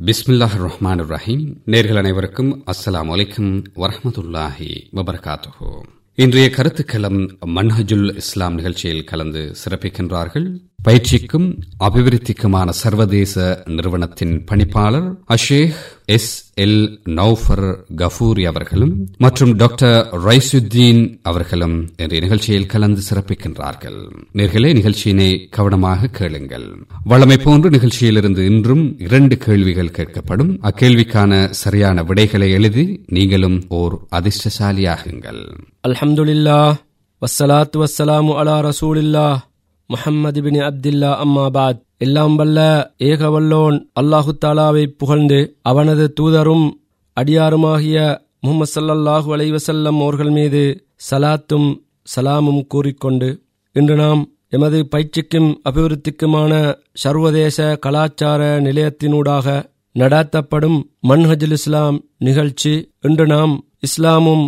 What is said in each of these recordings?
பிஸ்மில்லாஹ் ரஹ்மான் ரஹீம் நேர்கள் அனைவருக்கும் அஸ்லாம் வலைக்கும் வரஹமத்துல்லாஹி வபரகாத்துஹு. இன்றைய கருத்துக்களம் மன்ஹஜுல் இஸ்லாம் நிகழ்ச்சியில் கலந்து சிறப்பிக்கின்றார்கள் பயிற்சிக்கும் அபிவிருத்திக்குமான சர்வதேச நிறுவனத்தின் பணிப்பாளர் அஷேக் எஸ் எல் நௌஃபர் கஃபூரி அவர்களும் மற்றும் டாக்டர் ரைசுத்தீன் அவர்களும் இன்றைய நிகழ்ச்சியில் கலந்து சிறப்பிக்கின்றார்கள். நேர்களே நிகழ்ச்சியினை கவனமாக கேளுங்கள். வளமை போன்று நிகழ்ச்சியிலிருந்து இன்றும் இரண்டு கேள்விகள் கேட்கப்படும். அக்கேள்விக்கான சரியான விடைகளை எழுதி நீங்களும் ஓர் அதிர்ஷ்டசாலியாகுங்கள். அல்ஹம்துல்லா வஸ்ஸலாத்து வஸ்ஸலாமு அலா ரசூலில்லா முஹம்மது பின் அப்துல்லா அம்மா பாத். எல்லாம் வல்ல ஏகவல்லோன் அல்லாஹு தாலாவை புகழ்ந்து அவனது தூதரும் அடியாருமாகிய முகமது சல்லல்லாஹு அலைவசல்லம் அவர்கள் மீது சலாத்தும் சலாமும் கூறிக்கொண்டு இன்று நாம் எமது பயிற்சிக்கும் அபிவிருத்திக்குமான சர்வதேச கலாச்சார நிலையத்தினூடாக நடாத்தப்படும் மன்ஹஜுல் இஸ்லாம் நிகழ்ச்சி இன்று நாம் இஸ்லாமும்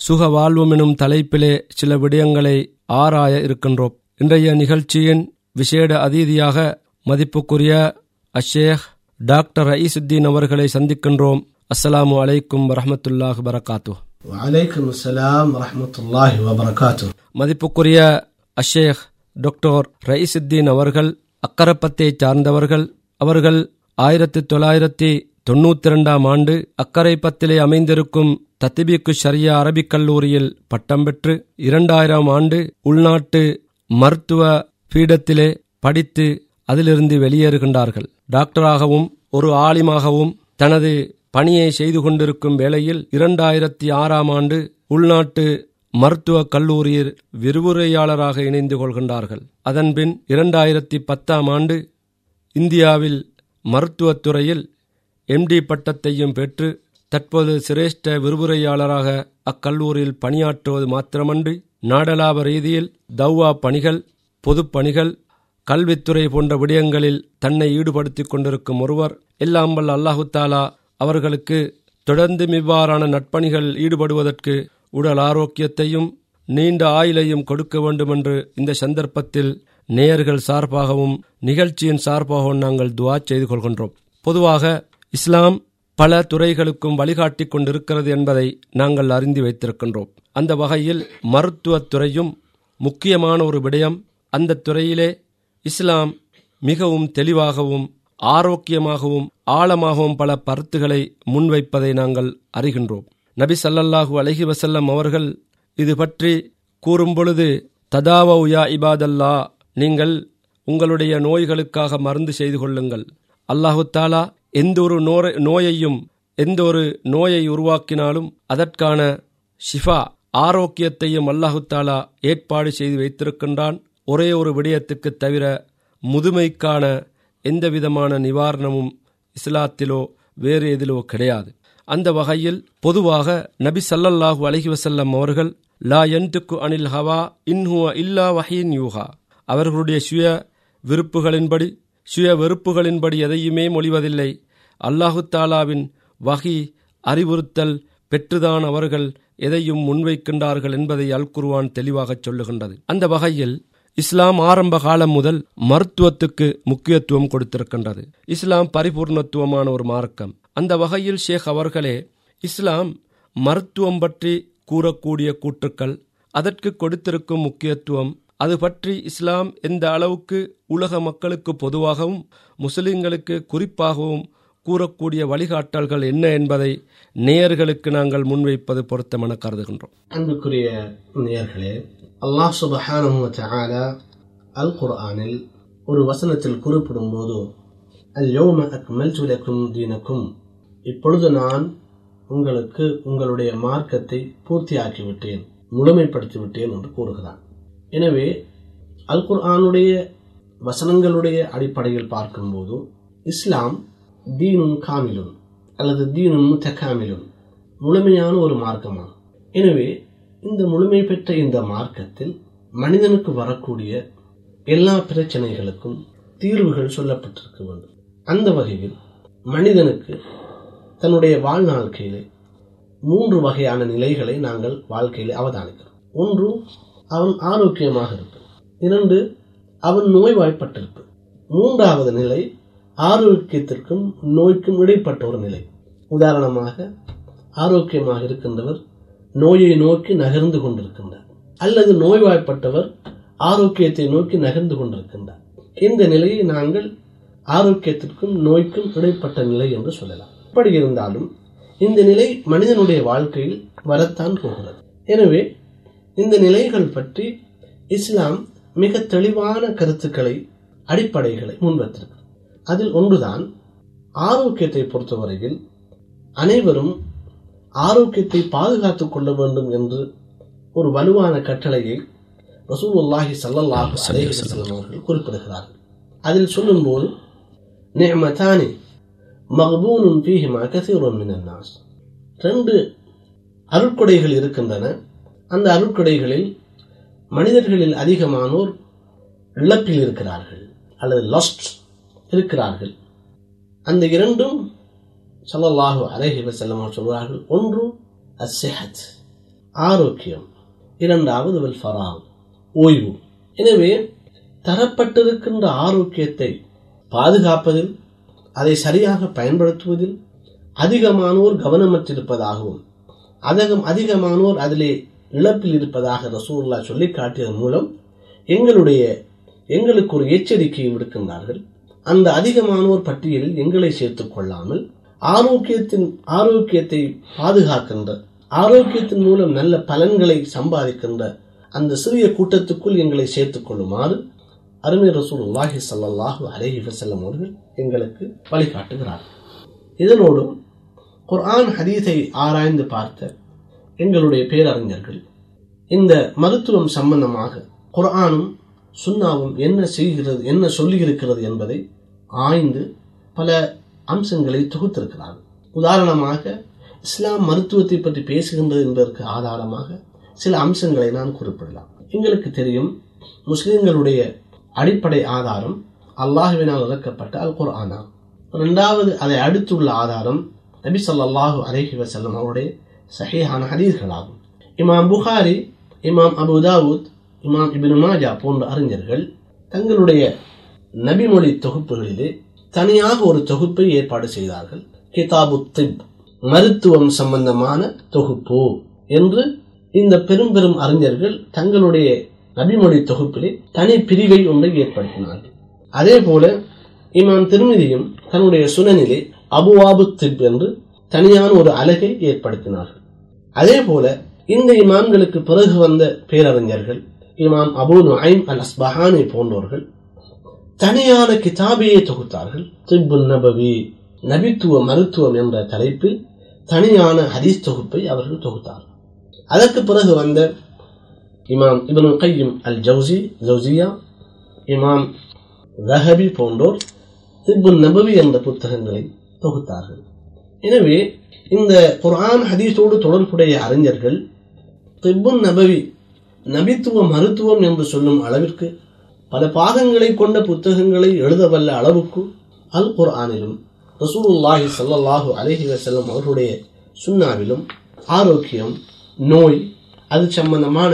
சுக வாழ்வும் எனும் தலைப்பிலே சில விடயங்களை ஆராய இருக்கின்றோம். இன்றைய நிகழ்ச்சியின் விசேட அதிதியாக மதிப்புக்குரிய அஷேக் டாக்டர் ஐசுத்தீன் அவர்களை சந்திக்கின்றோம். அஸ்ஸலாமு அலைக்கும் வரமத்துல்லாஹ் வரகாத்து மதிப்புக்குரிய அஷேக் டாக்டர் ரயிசுத்தீன் அவர்கள் அக்கரப்பத்தை சார்ந்தவர்கள் அவர்கள் ஆயிரத்தி தொள்ளாயிரத்தி தொண்ணூத்தி இரண்டாம் ஆண்டு அக்கரைப்பத்திலே அமைந்திருக்கும் தத்திபிக்கு ஷரியா அரபிக் கல்லூரியில் பட்டம் பெற்று இரண்டாயிரம் ஆண்டு உள்நாட்டு மருத்துவ பீடத்திலே படித்து அதிலிருந்து வெளியேறுகின்றார்கள். டாக்டராகவும் ஒரு ஆலிமாகவும் தனது பணியை செய்து கொண்டிருக்கும் வேளையில் இரண்டாயிரத்தி ஆறாம் ஆண்டு உள்நாட்டு மருத்துவக் கல்லூரியில் விரிவுரையாளராக இணைந்து கொள்கின்றார்கள். அதன்பின் இரண்டாயிரத்தி பத்தாம் ஆண்டு இந்தியாவில் மருத்துவத்துறையில் எம்டி பட்டத்தையும் பெற்று தற்போது சிரேஷ்ட விரிவுரையாளராக அக்கல்லூரியில் பணியாற்றுவது மாத்திரமன்றி நாடலாப ரீதியில் தௌவா பணிகள் பொதுப்பணிகள் கல்வித்துறை போன்ற விடயங்களில் தன்னை ஈடுபடுத்திக் கொண்டிருக்கும் ஒருவர் எல்லாம் வல்ல அல்லாஹு தாலா அவர்களுக்கு தொடர்ந்து இவ்வாறான நட்பணிகள் ஈடுபடுவதற்கு உடல் ஆரோக்கியத்தையும் நீண்ட ஆயுளையும் கொடுக்க வேண்டும் என்று இந்த சந்தர்ப்பத்தில் நேயர்கள் சார்பாகவும் நிகழ்ச்சியின் சார்பாகவும் நாங்கள் துவா செய்து கொள்கின்றோம். பொதுவாக இஸ்லாம் பல துறைகளுக்கும் வழிகாட்டி கொண்டிருக்கிறது என்பதை நாங்கள் அறிந்து வைத்திருக்கின்றோம். அந்த வகையில் மருத்துவத்துறையும் முக்கியமான ஒரு விடயம். அந்த துறையிலே இஸ்லாம் மிகவும் தெளிவாகவும் ஆரோக்கியமாகவும் ஆழமாகவும் பல பருத்துகளை முன்வைப்பதை நாங்கள் அறிகின்றோம். நபி சல்லல்லாஹு அலஹி வசல்லம் அவர்கள் இது பற்றி கூறும்பொழுது ததாவ உயா இபாதல்லா நீங்கள் உங்களுடைய நோய்களுக்காக மருந்து செய்து கொள்ளுங்கள். அல்லாஹு தாலா எந்த ஒரு நோயையும் எந்த ஒரு நோயை உருவாக்கினாலும் அதற்கான ஷிஃபா ஆரோக்கியத்தையும் அல்லாஹுத்தாலா ஏற்பாடு செய்து வைத்திருக்கின்றான். ஒரே ஒரு விடயத்துக்கு தவிர முதுமைக்கான எந்த விதமான நிவாரணமும் இஸ்லாத்திலோ வேறு எதிலோ கிடையாது. அந்த வகையில் பொதுவாக நபி சல்லல்லாஹு அலஹி வசல்லம் அவர்கள் லா என்துக்கு அனில் ஹவா இன்ஹுவ இல்லா வஹீன் யூஹா. அவர்களுடைய சுய விருப்புகளின்படி சுய வெறுப்புகளின்படி எதையுமே மொழிவதில்லை. அல்லாஹு தாலாவின் வகி அறிவுறுத்தல் பெற்றுதான் அவர்கள் எதையும் முன்வைக்கின்றார்கள் என்பதை அல் குர்வான் தெளிவாகச் சொல்லுகின்றது. அந்த வகையில் இஸ்லாம் ஆரம்ப காலம் முதல் மருத்துவத்துக்கு முக்கியத்துவம் கொடுத்திருக்கின்றது. இஸ்லாம் பரிபூர்ணத்துவமான ஒரு மார்க்கம். அந்த வகையில் ஷேக் அவர்களே இஸ்லாம் மருத்துவம் பற்றி கூறக்கூடிய கூற்றுக்கள் அதற்கு கொடுத்திருக்கும் முக்கியத்துவம் அது பற்றி இஸ்லாம் எந்த அளவுக்கு உலக மக்களுக்கு பொதுவாகவும் முஸ்லிம்களுக்கு குறிப்பாகவும் கூறக்கூடிய வழிகாட்டல்கள் என்ன என்பதை நேயர்களுக்கு நாங்கள் முன்வைப்பது பொருத்தமென கருதுகின்றோம். அன்புக்குரிய நேயர்களே அல்லாஹ் சுபஹான அல் குர்ஆனில் ஒரு வசனத்தில் குறிப்பிடும் போது அல் யோம அக்மல் லக்கும் தீனக்கும். இப்பொழுது நான் உங்களுக்கு உங்களுடைய மார்க்கத்தை பூர்த்தியாக்கிவிட்டேன் முழுமைப்படுத்தி விட்டேன் என்று கூறுகிறான். எனவே அல் குர்ஆனுடைய வசனங்களுடைய அடிப்படையில் பார்க்கும்போது இஸ்லாம் தீனும் காமிலும் அல்லது தீனும் முத்தகாமிலும் முழுமையான ஒரு மார்க்கமாகும். எனவே இந்த முழுமை பெற்ற இந்த மார்க்கத்தில் மனிதனுக்கு வரக்கூடிய எல்லா பிரச்சனைகளுக்கும் தீர்வுகள் சொல்லப்பட்டிருக்க வேண்டும். அந்த வகையில் மனிதனுக்கு தன்னுடைய வாழ்நாள்கையிலே மூன்று வகையான நிலைகளை நாங்கள் வாழ்க்கையிலே அவதானிக்கிறோம். ஒன்று அவன் ஆரோக்கியமாக இருக்கும் இரண்டு அவன் நோய்வாய்ப்பட்டிருப்பு மூன்றாவது நிலை ஆரோக்கியத்திற்கும் நோய்க்கும் இடைப்பட்ட ஒரு நிலை. உதாரணமாக ஆரோக்கியமாக இருக்கின்றவர் நோயை நோக்கி நகர்ந்து கொண்டிருக்கின்றார். அல்லது நோய்வாய்ப்பட்டவர் ஆரோக்கியத்தை நோக்கி நகர்ந்து கொண்டிருக்கின்றார். இந்த நிலையை நாங்கள் ஆரோக்கியத்திற்கும் நோய்க்கும் இடைப்பட்ட நிலை என்று சொல்லலாம். அப்படி இருந்தாலும் இந்த நிலை மனிதனுடைய வாழ்க்கையில் வரத்தான் போகிறது. எனவே இந்த நிலைகள் பற்றி இஸ்லாம் மிக தெளிவான கருத்துக்களை அடிப்படைகளை முன்வைத்திருக்கு அதில் ஒன்றுதான் ஆரோக்கியத்தை பொறுத்தவரையில் அனைவரும் ஆரோக்கியத்தை பாதுகாத்துக் கொள்ள வேண்டும் என்று ஒரு வலுவான கட்டளையை ரசூலுல்லாஹி ஸல்லல்லாஹு அலைஹி வஸல்லம் அவர்கள் குறிப்பிடுகிறார்கள். அதில் சொல்லும்போது நிஅமதானி மக்பூனுன் ஃபீஹிமா கஸீருன் மினன் நாஸ். ரெண்டு அருட்கொடைகள் இருக்கின்றன. அந்த அருட்கொடைகளில் மனிதர்களில் அதிகமானோர் இழப்பில் இருக்கிறார்கள் அல்லது லஸ்ட் இருக்கிறார்கள். அந்த இரண்டும் ஸல்லல்லாஹு அலஹி வஸல்லம் சொல்கிறார்கள் ஒன்று அஸ்ஸிஹத் ஆரோக்கியம் இரண்டாவது வல் ஃபராக் ஓய்வு. எனவே தரப்பட்டிருக்கின்ற ஆரோக்கியத்தை பாதுகாப்பதில் அதை சரியாக பயன்படுத்துவதில் அதிகமானோர் கவனமற்றிருப்பதாகவும் அதிகம் அதிகமானோர் அதிலே இழப்பில் இருப்பதாக ரசூல்லா சொல்லி காட்டியதன் மூலம் எங்களுடைய எங்களுக்கு ஒரு எச்சரிக்கையை விடுக்கின்றார்கள். அந்த அதிகமானோர் பட்டியலில் எங்களை சேர்த்துக் கொள்ளாமல் ஆரோக்கியத்தின் ஆரோக்கியத்தை பாதுகாக்கின்ற ஆரோக்கியத்தின் மூலம் நல்ல பலன்களை சம்பாதிக்கின்ற அந்த சிறிய கூட்டத்துக்குள் எங்களை சேர்த்துக் கொள்ளுமாறு அருமை ரசூலுல்லாஹி சல்லாஹு அலஹி வசல்லம் அவர்கள் எங்களுக்கு வழிகாட்டுகிறார். இதனோடும் குர்ஆன் ஹதீஸை ஆராய்ந்து பார்த்த எங்களுடைய பேரறிஞர்கள் இந்த மருத்துவம் சம்பந்தமாக குர்ஆனும் சுன்னாவும் என்ன செய்கிறது என்ன சொல்லியிருக்கிறது என்பதை ஆய்ந்து பல அம்சங்களை தொகுத்திருக்கிறார்கள். உதாரணமாக இஸ்லாம் மருத்துவத்தை பற்றி பேசுகின்றது என்பதற்கு ஆதாரமாக சில அம்சங்களை நான் குறிப்பிடலாம். எங்களுக்கு தெரியும் முஸ்லிம்களுடைய அடிப்படை ஆதாரம் அல்லாஹுவினால் இறக்கப்பட்ட அல் குர்ஆனா இரண்டாவது அதை அடுத்துள்ள ஆதாரம் நபி ஸல்லல்லாஹு அலஹி வசல்லம் அவருடைய சஹீஹான ஹதீஸ்களாகும். இமாம் புகாரி இமாம் அபுதாவூத் இமாம் இபின் மாஜா போன்ற அறிஞர்கள் தங்களுடைய நபிமொழி தொகுப்புகளிலே தனியாக ஒரு தொகுப்பை ஏற்பாடு செய்தார்கள். கிதாபு திப் மருத்துவம் சம்பந்தமான தொகுப்பு என்று இந்த பெரும் பெரும் அறிஞர்கள் தங்களுடைய நபிமொழி தொகுப்பிலே தனி பிரிவை ஒன்றை ஏற்படுத்தினார்கள். அதே போல இமாம் திருமதியும் தன்னுடைய சுனனிலே அபுவாபு திப் என்று தனியான ஒரு அலகை ஏற்படுத்தினார்கள். அதே போல இந்த இமாம்களுக்கு பிறகு வந்த பேரறிஞர்கள் இமாம் அபு நுஐம் அல் அஸ்பஹானி போன்றோர்கள் தனியான கிதாபையை தொகுத்தார்கள். திப்புல் நபவி நபித்துவ மருத்துவம் என்ற தலைப்பில் தனியான ஹதீஸ் தொகுப்பை அவர்கள் தொகுத்தார்கள் அதற்கு பிறகு வந்த இமாம் இபனு கையும் அல் ஜவுசி ஜவுசியா இமாம் ரஹபி போன்றோர் திப்புல் நபவி என்ற புத்தகங்களை தொகுத்தார்கள். எனவே இந்த குரான் ஹதீஸோடு தொடர்புடைய அறிஞர்கள் திப்புன் நபவி நபித்துவ மருத்துவம் என்று சொல்லும் அளவிற்கு பல பாகங்களை கொண்ட புத்தகங்களை எழுதவல்ல அளவுக்கு அல் குர்ஆனிலும் ரசூலுல்லாஹி ஸல்லல்லாஹு அலஹி வசல்லம் அவர்களுடைய சுண்ணாவிலும் ஆரோக்கியம் நோய் அது சம்பந்தமான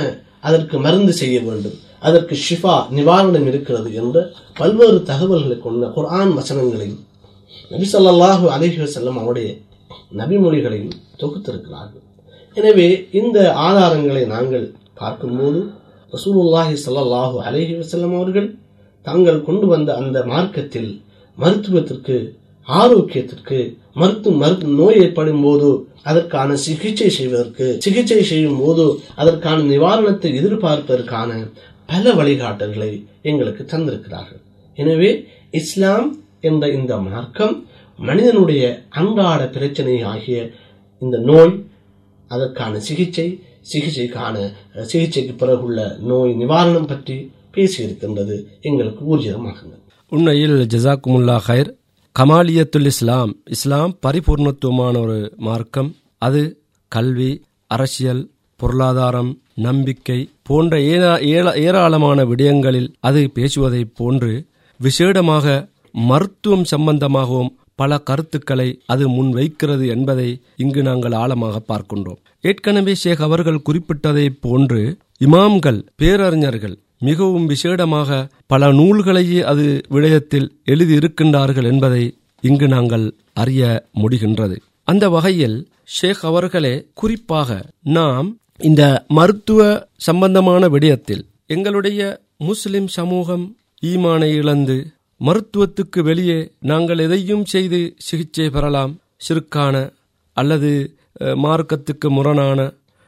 அதற்கு மருந்து செய்ய வேண்டும் அதற்கு ஷிஃபா நிவாரணம் இருக்கிறது என்ற பல்வேறு தகவல்களை கொண்ட குர்ஆன் வசனங்களையும் நபி சொல்லாஹு அலஹி வசல்லம் அவருடைய நபிமொழிகளையும் தொகுத்திருக்கிறார்கள். எனவே இந்த ஆதாரங்களை நாங்கள் பார்க்கும்போது ரசூலுல்லாஹி சல்லாஹூ அலஹி வசல்லம் அவர்கள் தாங்கள் கொண்டு வந்த அந்த மார்க்கத்தில் மருத்துவத்திற்கு ஆரோக்கியத்திற்கு மருத்துவ மருத்துவ நோய் ஏற்படும் போது அதற்கான சிகிச்சை செய்வதற்கு சிகிச்சை செய்யும் போது அதற்கான நிவாரணத்தை எதிர்பார்ப்பதற்கான பல வழிகாட்டல்களை எங்களுக்கு தந்திருக்கிறார்கள். எனவே இஸ்லாம் என்ற இந்த மார்க்கம் மனிதனுடைய அன்றாட பிரச்சனை ஆகிய இந்த நோய் அதற்கான சிகிச்சை சிகிச்சைக்கான சிகிச்சைக்கு பிறகுள்ள நோய் நிவாரணம் பற்றி பேசியிருக்கின்றது. எங்களுக்கு ஊர்ஜிதமாகுங்கள் உண்மையில் ஜசாக்குமுல்லா ஹைர் கமாலியத்துல் இஸ்லாம் இஸ்லாம் பரிபூர்ணத்துவமான ஒரு மார்க்கம். அது கல்வி அரசியல் பொருளாதாரம் நம்பிக்கை போன்ற ஏராளமான விடயங்களில் அது பேசுவதைப் போன்று விசேடமாக மருத்துவம் சம்பந்தமாகவும் பல கருத்துக்களை அது முன்வைக்கிறது என்பதை இங்கு நாங்கள் ஆழமாக பார்க்கின்றோம். ஏற்கனவே ஷேக் அவர்கள் குறிப்பிட்டதைப் போன்று இமாம்கள் பேரறிஞர்கள் மிகவும் விசேடமாக பல நூல்களையே அது விடயத்தில் எழுதியிருக்கின்றார்கள் என்பதை இங்கு நாங்கள் அறிய முடிகின்றது. அந்த வகையில் ஷேக் அவர்களே குறிப்பாக நாம் இந்த மருத்துவ சம்பந்தமான விடயத்தில் எங்களுடைய முஸ்லிம் சமூகம் ஈமானை இழந்து மருத்துவத்துக்கு வெளியே நாங்கள் எதையும் செய்து சிகிச்சை பெறலாம். சிறுக்கான அல்லது மார்க்கத்துக்கு முரணான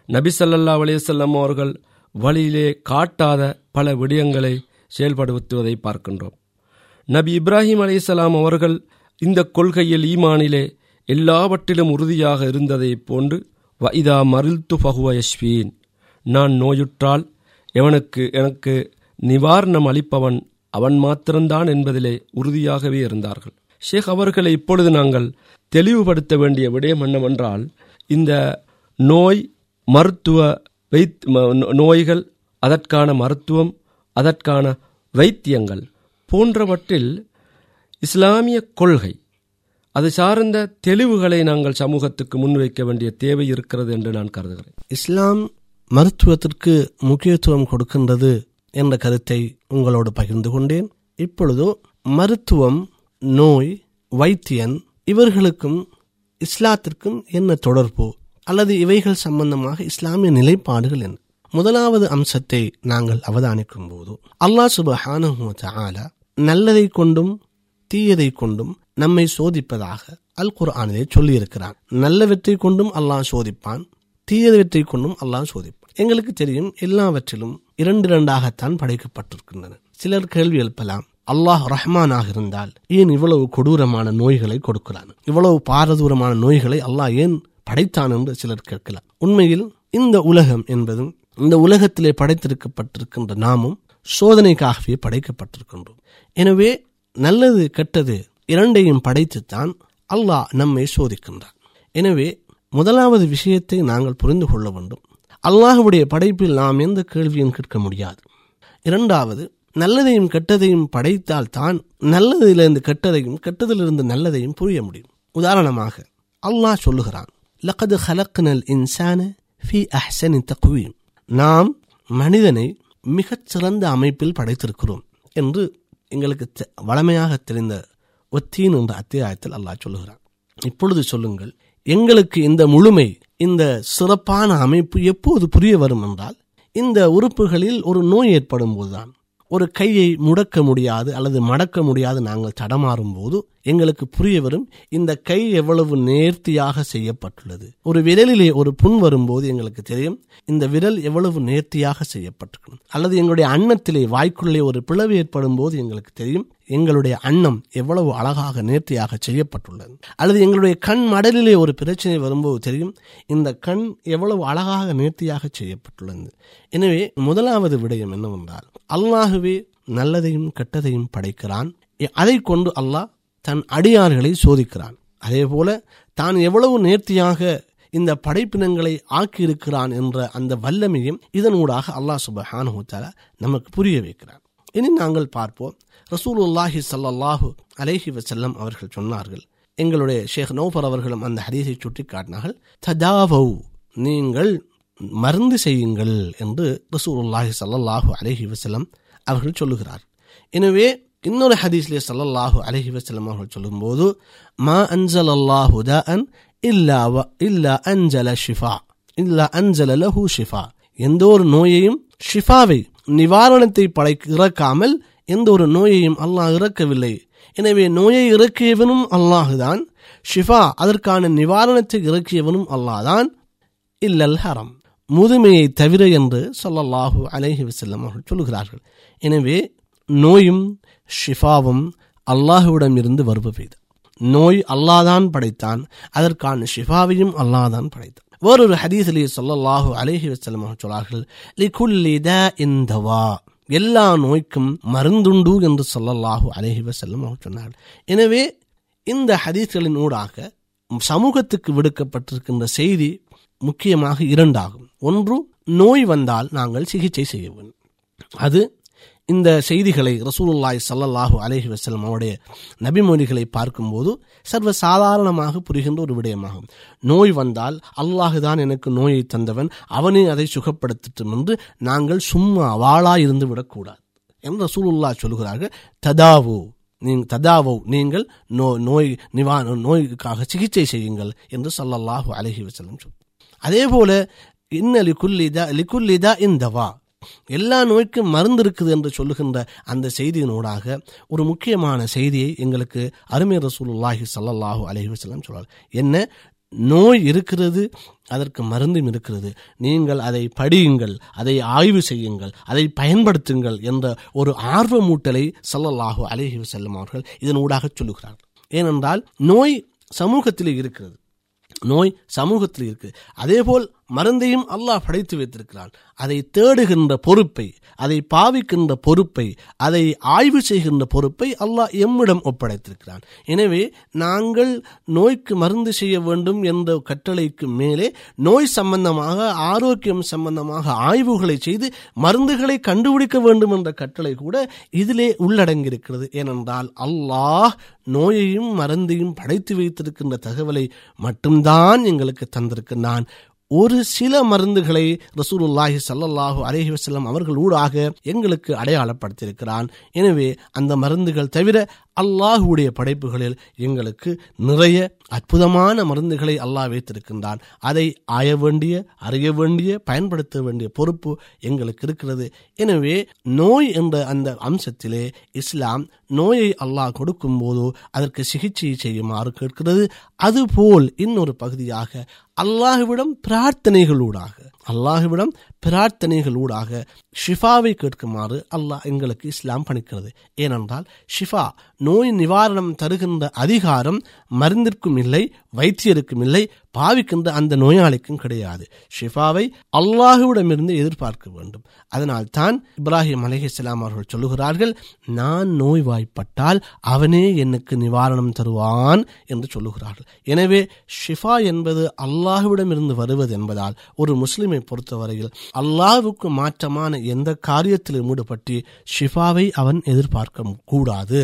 நபி ஸல்லல்லாஹு அவர்கள் வழியிலே காட்டாத பல விடயங்களை செயல்படுத்துவதை பார்க்கின்றோம். நபி இப்ராஹிம் அலைஹிஸ்ஸலாம் அவர்கள் இந்த கொள்கையில் ஈமானிலே எல்லாவற்றிலும் உறுதியாக இருந்ததைப் போன்று வைதா மருள்து ஃபஹுவ யஷ்வீன் நான் நோயுற்றால் எவனுக்கு எனக்கு நிவாரணம் அளிப்பவன் அவன் மாத்திரம்தான் என்பதிலே உறுதியாகவே இருந்தார்கள். ஷேக் அவர்களை இப்பொழுது நாங்கள் தெளிவுபடுத்த வேண்டிய விடயம் என்னவென்றால் இந்த நோய் மருத்துவ வைத் ம- நோய்கள் அதற்கான மருத்துவம் அதற்கான வைத்தியங்கள் போன்றவற்றில் இஸ்லாமிய கொள்கை அது சார்ந்த தெளிவுகளை நாங்கள் சமூகத்துக்கு முன்வைக்க வேண்டிய தேவை இருக்கிறது என்று நான் கருதுகிறேன். இஸ்லாம் மருத்துவத்திற்கு முக்கியத்துவம் கொடுக்கின்றது என்ற கருத்தை உங்களோடு பகிர்ந்து கொண்டேன். இப்பொழுது மருத்துவம் நோய் வைத்தியன் இவர்களுக்கும் இஸ்லாத்திற்கும் என்ன தொடர்பு? அல்லது இவைகள் சம்பந்தமாக இஸ்லாமிய நிலைப்பாடுகள் என்ன? முதலாவது அம்சத்தை நாங்கள் அவதானிக்கும் போது அல்லாஹ் சுபஹானஹு நல்லதை கொண்டும் தீயதை கொண்டும் நம்மை சோதிப்பதாக அல் குர்ஆனிலே சொல்லியிருக்கிறான். நல்லவற்றை கொண்டும் அல்லாஹ் சோதிப்பான் தீயவற்றை கொண்டும் அல்லாஹ் சோதிப்பான். எங்களுக்கு தெரியும் எல்லாவற்றிலும் இரண்டு இரண்டாகத்தான் படைக்கப்பட்டிருக்கின்றன. சிலர் கேள்வி எழுப்பலாம் அல்லாஹ் ரஹ்மானாக இருந்தால் ஏன் இவ்வளவு கொடூரமான நோய்களை கொடுக்கிறான்? இவ்வளவு பாரதூரமான நோய்களை அல்லாஹ் ஏன் படைத்தான் என்று சிலர் கேட்கலாம். உண்மையில் இந்த உலகம் என்பதும் இந்த உலகத்திலே படைத்திருக்கப்பட்டிருக்கின்ற நாமும் சோதனைக்காகவே படைக்கப்பட்டிருக்கின்றோம். எனவே நல்லது கெட்டது இரண்டையும் படைத்துத்தான் அல்லாஹ் நம்மை சோதிக்கின்றான். எனவே முதலாவது விஷயத்தை நாங்கள் புரிந்து கொள்ள வேண்டும். அல்லாஹுடைய படைப்பில் நாம் எந்த கேள்வியும் கேட்க முடியாது. இரண்டாவது நல்லதையும் கெட்டதையும் படைத்தால் தான் நல்லதிலிருந்து கெட்டதையும் கெட்டதிலிருந்து நல்லதையும் புரிய முடியும். உதாரணமாக அல்லாஹ் சொல்லுகிறான் லகது ஹலக்னல் இன்சான ஃபி அஹ்சனி தக்வீம். நாம் மனிதனை மிகச் சிறந்த அமைப்பில் படைத்திருக்கிறோம் என்று எங்களுக்கு வளமையாக தெரிந்த ஒத்தீன் என்ற அத்தியாயத்தில் அல்லாஹ் சொல்லுகிறான். இப்பொழுது சொல்லுங்கள் எங்களுக்கு இந்த முழுமை இந்த சிறப்பான அமைப்பு எப்போது புரிய வரும் என்றால் இந்த உறுப்புகளில் ஒரு நோய் ஏற்படும் போதுதான். ஒரு கையை முடக்க முடியாது அல்லது மடக்க முடியாது நாங்கள் தடமாறும் போது எங்களுக்கு புரிய வரும் இந்த கை எவ்வளவு நேர்த்தியாக செய்யப்பட்டுள்ளது. ஒரு விரலிலே ஒரு புண் வரும்போது எங்களுக்கு தெரியும் இந்த விரல் எவ்வளவு நேர்த்தியாக செய்யப்பட்டிருக்கும். அல்லது எங்களுடைய அன்னத்திலே வாய்க்குள்ளே ஒரு பிளவு ஏற்படும் போது எங்களுக்கு தெரியும் எங்களுடைய அன்னம் எவ்வளவு அழகாக நேர்த்தியாக செய்யப்பட்டுள்ளது. அல்லது எங்களுடைய கண் மடலிலே ஒரு பிரச்சனை வரும்போது தெரியும் இந்த கண் எவ்வளவு அழகாக நேர்த்தியாக செய்யப்பட்டுள்ளது. எனவே முதலாவது விடயம் என்னவென்றால் அல்லாகவே நல்லதையும் கெட்டதையும் படைக்கிறான். அதை கொண்டு அல்லாஹ் தன் அடியார்களை சோதிக்கிறான். அதே போல தான் எவ்வளவு நேர்த்தியாக இந்த படைப்பினங்களை ஆக்கியிருக்கிறான் என்ற அந்த வல்லமையும் இதனூடாக அல்லாஹ் சுபஹானஹு நமக்கு புரிய வைக்கிறான். இனி நாங்கள் பார்ப்போம் ரசூலுல்லாஹி ஸல்லல்லாஹு அலேஹி வசல்லம் அவர்கள் சொன்னார்கள் எங்களுடைய ஷேக் நௌஃபர் அவர்களும் அந்த ஹதீஸை சுட்டி காட்டினார்கள் ததாவௌ நீங்கள் மருந்து செய்யுங்கள் என்று ரசூலுல்லாஹி ஸல்லல்லாஹு அலஹி வசலம் அவர்கள் சொல்லுகிறார். எனவே இன்னொரு ஹதீஸ்லே ஸல்லல்லாஹு அலஹி வசலம் அவர்கள் சொல்லும்போது மா அன்சல் அல்லாஹு அன் இல்லா வ- இல்லா அன்ஜல ஷிஃபா இல்லா அன்ஜல லஹு ஷிஃபா. எந்த ஒரு நோயையும் ஷிஃபாவை நிவாரணத்தை படை இறக்காமல் எந்த ஒரு நோயையும் அல்லாஹ் இறக்கவில்லை. எனவே நோயை இறக்கியவனும் அல்லாஹுதான். ஷிஃபா அதற்கான நிவாரணத்தை இறக்கியவனும் அல்லாதான் இல்லல் ஹரம். முதுமையை தவிர என்று சொல்லல்லாஹு அலேஹி வசல்லம் அவர்கள் சொல்லுகிறார்கள். எனவே நோயும் ஷிஃபாவும் அல்லாஹுவிடம் இருந்து வருபவைது நோய் அல்லாதான் படைத்தான். அதற்கான ஷிஃபாவையும் அல்லாதான் படைத்தான். வேறொரு ஹதீஸிலே சொல்லல்லாஹு அலேஹி வசல்லம் அவர்கள் சொல்லார்கள் லிகுல்லி த இந்தவா எல்லா நோய்க்கும் மருந்துண்டு என்று சொல்லல்லாஹு அலைஹி வஸல்லம் அவர் சொன்னார்கள். எனவே இந்த ஹதீஸ்களின் ஊடாக சமூகத்துக்கு விடுக்கப்பட்டிருக்கின்ற செய்தி முக்கியமாக இரண்டாகும். ஒன்று நோய் வந்தால் நாங்கள் சிகிச்சை செய்ய வேண்டும். அது இந்த செய்திகளை ரசூலுல்லாய் சல்லல்லாஹு அலேஹி வசலம் அவருடைய நபிமொழிகளை பார்க்கும்போது சர்வ சாதாரணமாக புரிகின்ற ஒரு விடயமாகும். நோய் வந்தால் அல்லாஹு தான் எனக்கு நோயை தந்தவன் அவனே அதை சுகப்படுத்தட்டும் என்று நாங்கள் சும்மா வாளா இருந்து விடக்கூடாது என்று ரசூலுல்லா சொல்கிறார்கள். ததாவு நீங்கள் ததாவோ நீங்கள் நோ நோய் நிவாரண நோய்க்காக சிகிச்சை செய்யுங்கள் என்று சல்லல்லாஹு அலஹி வசலம் சொல். அதே போல இன்ன லிகுல்லிதா லிகுல்லிதா இந்தவா எல்லா நோய்க்கும் மருந்து இருக்குது என்று சொல்லுகின்ற அந்த செய்தியினூடாக ஒரு முக்கியமான செய்தியை எங்களுக்கு அருமை ரசூலுல்லாஹி ஸல்லல்லாஹு அலைஹி வஸல்லம் என்ன? நோய் இருக்கிறது அதற்கு மருந்தும் இருக்கிறது. நீங்கள் அதை படியுங்கள் அதை ஆய்வு செய்யுங்கள் அதை பயன்படுத்துங்கள் என்ற ஒரு ஆர்வமூட்டலை சல்லல்லாஹு அலஹி வசல்லம் அவர்கள் இதனூடாக சொல்லுகிறார்கள். ஏனென்றால் நோய் சமூகத்திலே இருக்கிறது. நோய் சமூகத்தில் இருக்கு. அதேபோல் மருந்தையும் அல்லாஹ் படைத்து வைத்திருக்கிறான். அதை தேடுகின்ற பொறுப்பை அதை பாவிக்கின்ற பொறுப்பை அதை ஆய்வு செய்கின்ற பொறுப்பை அல்லாஹ் எம்மிடம் ஒப்படைத்திருக்கிறான். எனவே நாங்கள் நோய்க்கு மருந்து செய்ய வேண்டும் என்ற கட்டளைக்கு மேலே நோய் சம்பந்தமாக ஆரோக்கியம் சம்பந்தமாக ஆய்வுகளை செய்து மருந்துகளை கண்டுபிடிக்க வேண்டும் என்ற கட்டளை கூட இதிலே உள்ளடங்கியிருக்கிறது. ஏனென்றால் அல்லாஹ் நோயையும் மருந்தையும் படைத்து வைத்திருக்கின்ற தகவலை மட்டும்தான் எங்களுக்கு தந்திருக்கிறான் ஒரு சில மருந்துகளை ரசூலுல்லாஹி சல்லல்லாஹு அலஹி வசல்லம் அவர்கள் ஊடாக எங்களுக்கு அடையாளப்படுத்தியிருக்கிறான். எனவே அந்த மருந்துகள் தவிர அல்லாஹுடைய படைப்புகளில் எங்களுக்கு நிறைய அற்புதமான மருந்துகளை அல்லாஹ் வைத்திருக்கின்றான். அதை ஆய வேண்டிய அறிய வேண்டிய பயன்படுத்த வேண்டிய பொறுப்பு எங்களுக்கு இருக்கிறது. எனவே நோய் என்ற அந்த அம்சத்திலே இஸ்லாம் நோயை அல்லாஹ் கொடுக்கும் போது அதற்கு சிகிச்சை செய்யுமாறு கேட்கிறது. அதுபோல் இன்னொரு பகுதியாக அல்லாஹுவிடம் பிரார்த்தனைகளூடாக அல்லாஹுவிடம் பிரார்த்தனைகளூடாக ஷிஃபாவை கேட்குமாறு அல்லாஹ் எங்களுக்கு இஸ்லாம் பணிக்கிறது. ஏனென்றால் ஷிஃபா நோய் நிவாரணம் தருகின்ற அதிகாரம் மருந்திற்கும் இல்லை வைத்தியருக்கும் இல்லை பாவிக்கின்ற அந்த நோயாளிக்கும் கிடையாது. ஷிஃபாவை அல்லாஹுவிடமிருந்து எதிர்பார்க்க வேண்டும். அதனால் தான் இப்ராஹிம் அலஹிஸ்லாம் அவர்கள் சொல்லுகிறார்கள் நான் நோய்வாய்ப்பட்டால் அவனே எனக்கு நிவாரணம் தருவான் என்று சொல்லுகிறார்கள். எனவே ஷிஃபா என்பது அல்லாஹுவிடமிருந்து வருவது என்பதால் ஒரு முஸ்லிமை பொறுத்தவரையில் அல்லாஹுக்கு மாற்றமான எந்த காரியத்திலும் ஈடுபட்டு ஷிஃபாவை அவன் எதிர்பார்க்க கூடாது.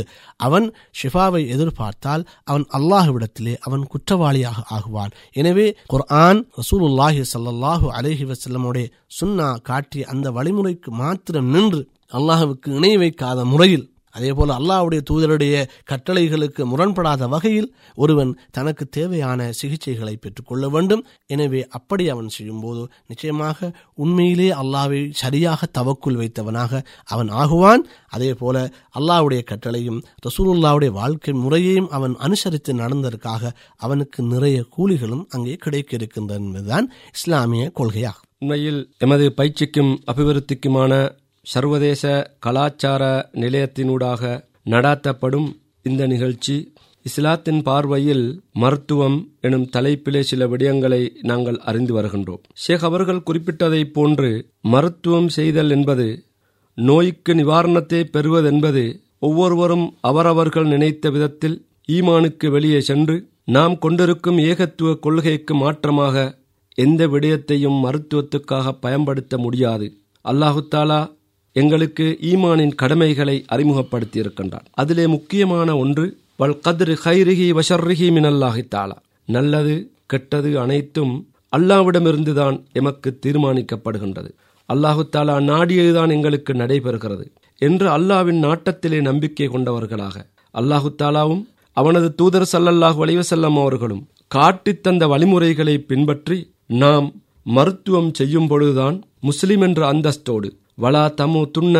அவன் ஷிஃபாவை எதிர்பார்த்தால் அவன் அல்லாஹுவிடத்திலே அவன் குற்றவாளியாக ஆகுவான். எனவே குர்ஆன் ரசூலுல்லாஹி ஸல்லல்லாஹு அலஹி வசல்லமுடைய சுன்னா காட்டிய அந்த வழிமுறைக்கு மாத்திரம் நின்று அல்லாஹுவுக்கு இணை வைக்காத முறையில் அதே அல்லாவுடைய தூதருடைய கட்டளைகளுக்கு முரண்படாத வகையில் ஒருவன் தனக்கு தேவையான சிகிச்சைகளை பெற்றுக்கொள்ள வேண்டும். எனவே அப்படி அவன் செய்யும்போது நிச்சயமாக உண்மையிலே அல்லாவை சரியாக தவக்குள் வைத்தவனாக அவன் ஆகுவான். அதே போல அல்லாஹ்வுடைய கட்டளையும் ரசூலுல்லாவுடைய வாழ்க்கை முறையையும் அவன் அனுசரித்து நடந்ததற்காக அவனுக்கு நிறைய கூலிகளும் அங்கே கிடைக்க இருக்கின்றன என்பதுதான் இஸ்லாமிய கொள்கையாகும். உண்மையில் எமது பயிற்சிக்கும் அபிவிருத்திக்குமான சர்வதேச கலாச்சார நிலையத்தினூடாக நடாத்தப்படும் இந்த நிகழ்ச்சி. இஸ்லாத்தின் பார்வையில் மருத்துவம் எனும் தலைப்பிலே சில விடயங்களை நாங்கள் அறிந்து வருகின்றோம். ஷேக் அவர்கள் குறிப்பிட்டதைப் போன்று மருத்துவம் செய்தல் என்பது நோய்க்கு நிவாரணத்தை பெறுவதென்பது ஒவ்வொருவரும் அவரவர்கள் நினைத்த விதத்தில் ஈமானுக்கு வெளியே சென்று நாம் கொண்டிருக்கும் ஏகத்துவ கொள்கைக்கு மாற்றமாக எந்த விடயத்தையும் மருத்துவத்துக்காக பயன்படுத்த முடியாது. அல்லாஹுத்தாலா எங்களுக்கு ஈமானின் கடமைகளை அறிமுகப்படுத்தியிருக்கின்றான் அதிலே முக்கியமான ஒன்று வல் கதிர் ஹைரிஹி வஷர்ரிஹி மினல்லாஹி தாலா. நல்லது கெட்டது அனைத்தும் அல்லாவிடமிருந்துதான் எமக்கு தீர்மானிக்கப்படுகின்றது. அல்லாஹு தாலா நாடியதுதான் எங்களுக்கு நடைபெறுகிறது என்று அல்லாவின் நாட்டத்திலே நம்பிக்கை கொண்டவர்களாக. அல்லாஹு தாலாவும் அவனது தூதர் சல்லல்லாஹு வலிவசல்லம் அவர்களும் காட்டித் தந்த வழிமுறைகளை பின்பற்றி நாம் மருத்துவம் செய்யும் பொழுதுதான் முஸ்லிம் என்ற அந்தஸ்தோடு வலா தமு துண்ண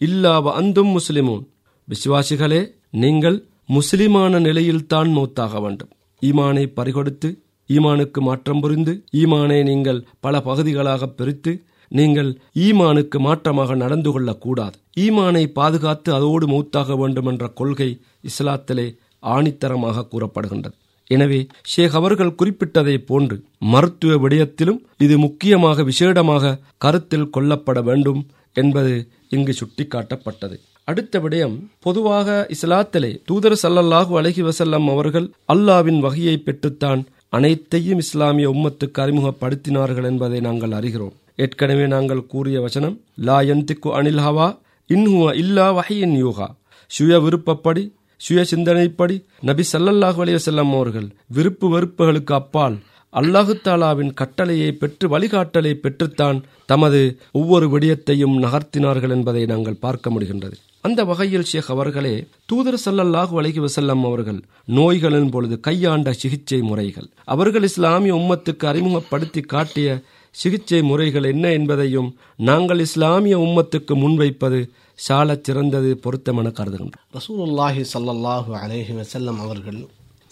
இல்லாவ அந்தும் முஸ்லிமூன். விசுவாசிகளே நீங்கள் முஸ்லிமான நிலையில்தான் மூத்தாக வேண்டும். ஈமானை பறிகொடுத்து ஈமானுக்கு மாற்றம் புரிந்து ஈமானை நீங்கள் பல பகுதிகளாக பிரித்து நீங்கள் ஈமானுக்கு மாற்றமாக நடந்து கொள்ளக்கூடாது. ஈமானை பாதுகாத்து அதோடு மௌத்தாக வேண்டும் என்ற கொள்கை இஸ்லாத்திலே ஆணித்தரமாக கூறப்படுகின்றது. எனவே ஷேக் அவர்கள் குறிப்பிட்டதை போன்று மருத்துவ விடயத்திலும் இது முக்கியமாக விசேடமாக கருத்தில் கொள்ளப்பட வேண்டும் என்பது இங்கு சுட்டிக்காட்டப்பட்டது. அடுத்த விடயம் பொதுவாக இஸ்லாத்திலே தூதர் சல்லல்லாஹு அலஹி வசல்லம் அவர்கள் அல்லாவின் வகையை பெற்றுத்தான் அனைத்தையும் இஸ்லாமிய உம்மத்துக்கு அறிமுகப்படுத்தினார்கள் என்பதை நாங்கள் அறிகிறோம். ஏற்கனவே நாங்கள் கூறிய வசனம் லா எந்திக்கு அனில் ஹவா இன்ஹுவ இல்லா வஹையின் யூகா சுய விருப்பப்படி சுய சிந்தனைப்படி நபி ஸல்லல்லாஹு அலைஹி வஸல்லம் அவர்கள் விருப்பு வெறுப்புகளுக்கு அப்பால் அல்லாஹு தாலாவின் கட்டளையை பெற்று வழிகாட்டலை பெற்றுத்தான் தமது ஒவ்வொரு விடயத்தையும் நகர்த்தினார்கள் என்பதை நாங்கள் பார்க்க முடிகின்றது. அந்த வகையில் ஷேக் அவர்களே தூதர் சல்லல்லாஹு அலைஹி வசல்லம் அவர்கள் நோய்களின் பொழுது கையாண்ட சிகிச்சை முறைகள் அவர்கள் இஸ்லாமிய உம்மத்துக்கு அறிமுகப்படுத்தி காட்டிய சிகிச்சை முறைகள் என்ன என்பதையும் நாங்கள் இஸ்லாமிய உம்மத்துக்கு முன்வைப்பது சாலச் சிறந்தது பொருத்தமென கருதுகின்றார் ரசூலுல்லாஹி சல்லல்லாஹு அலேஹி வசல்லம் அவர்கள்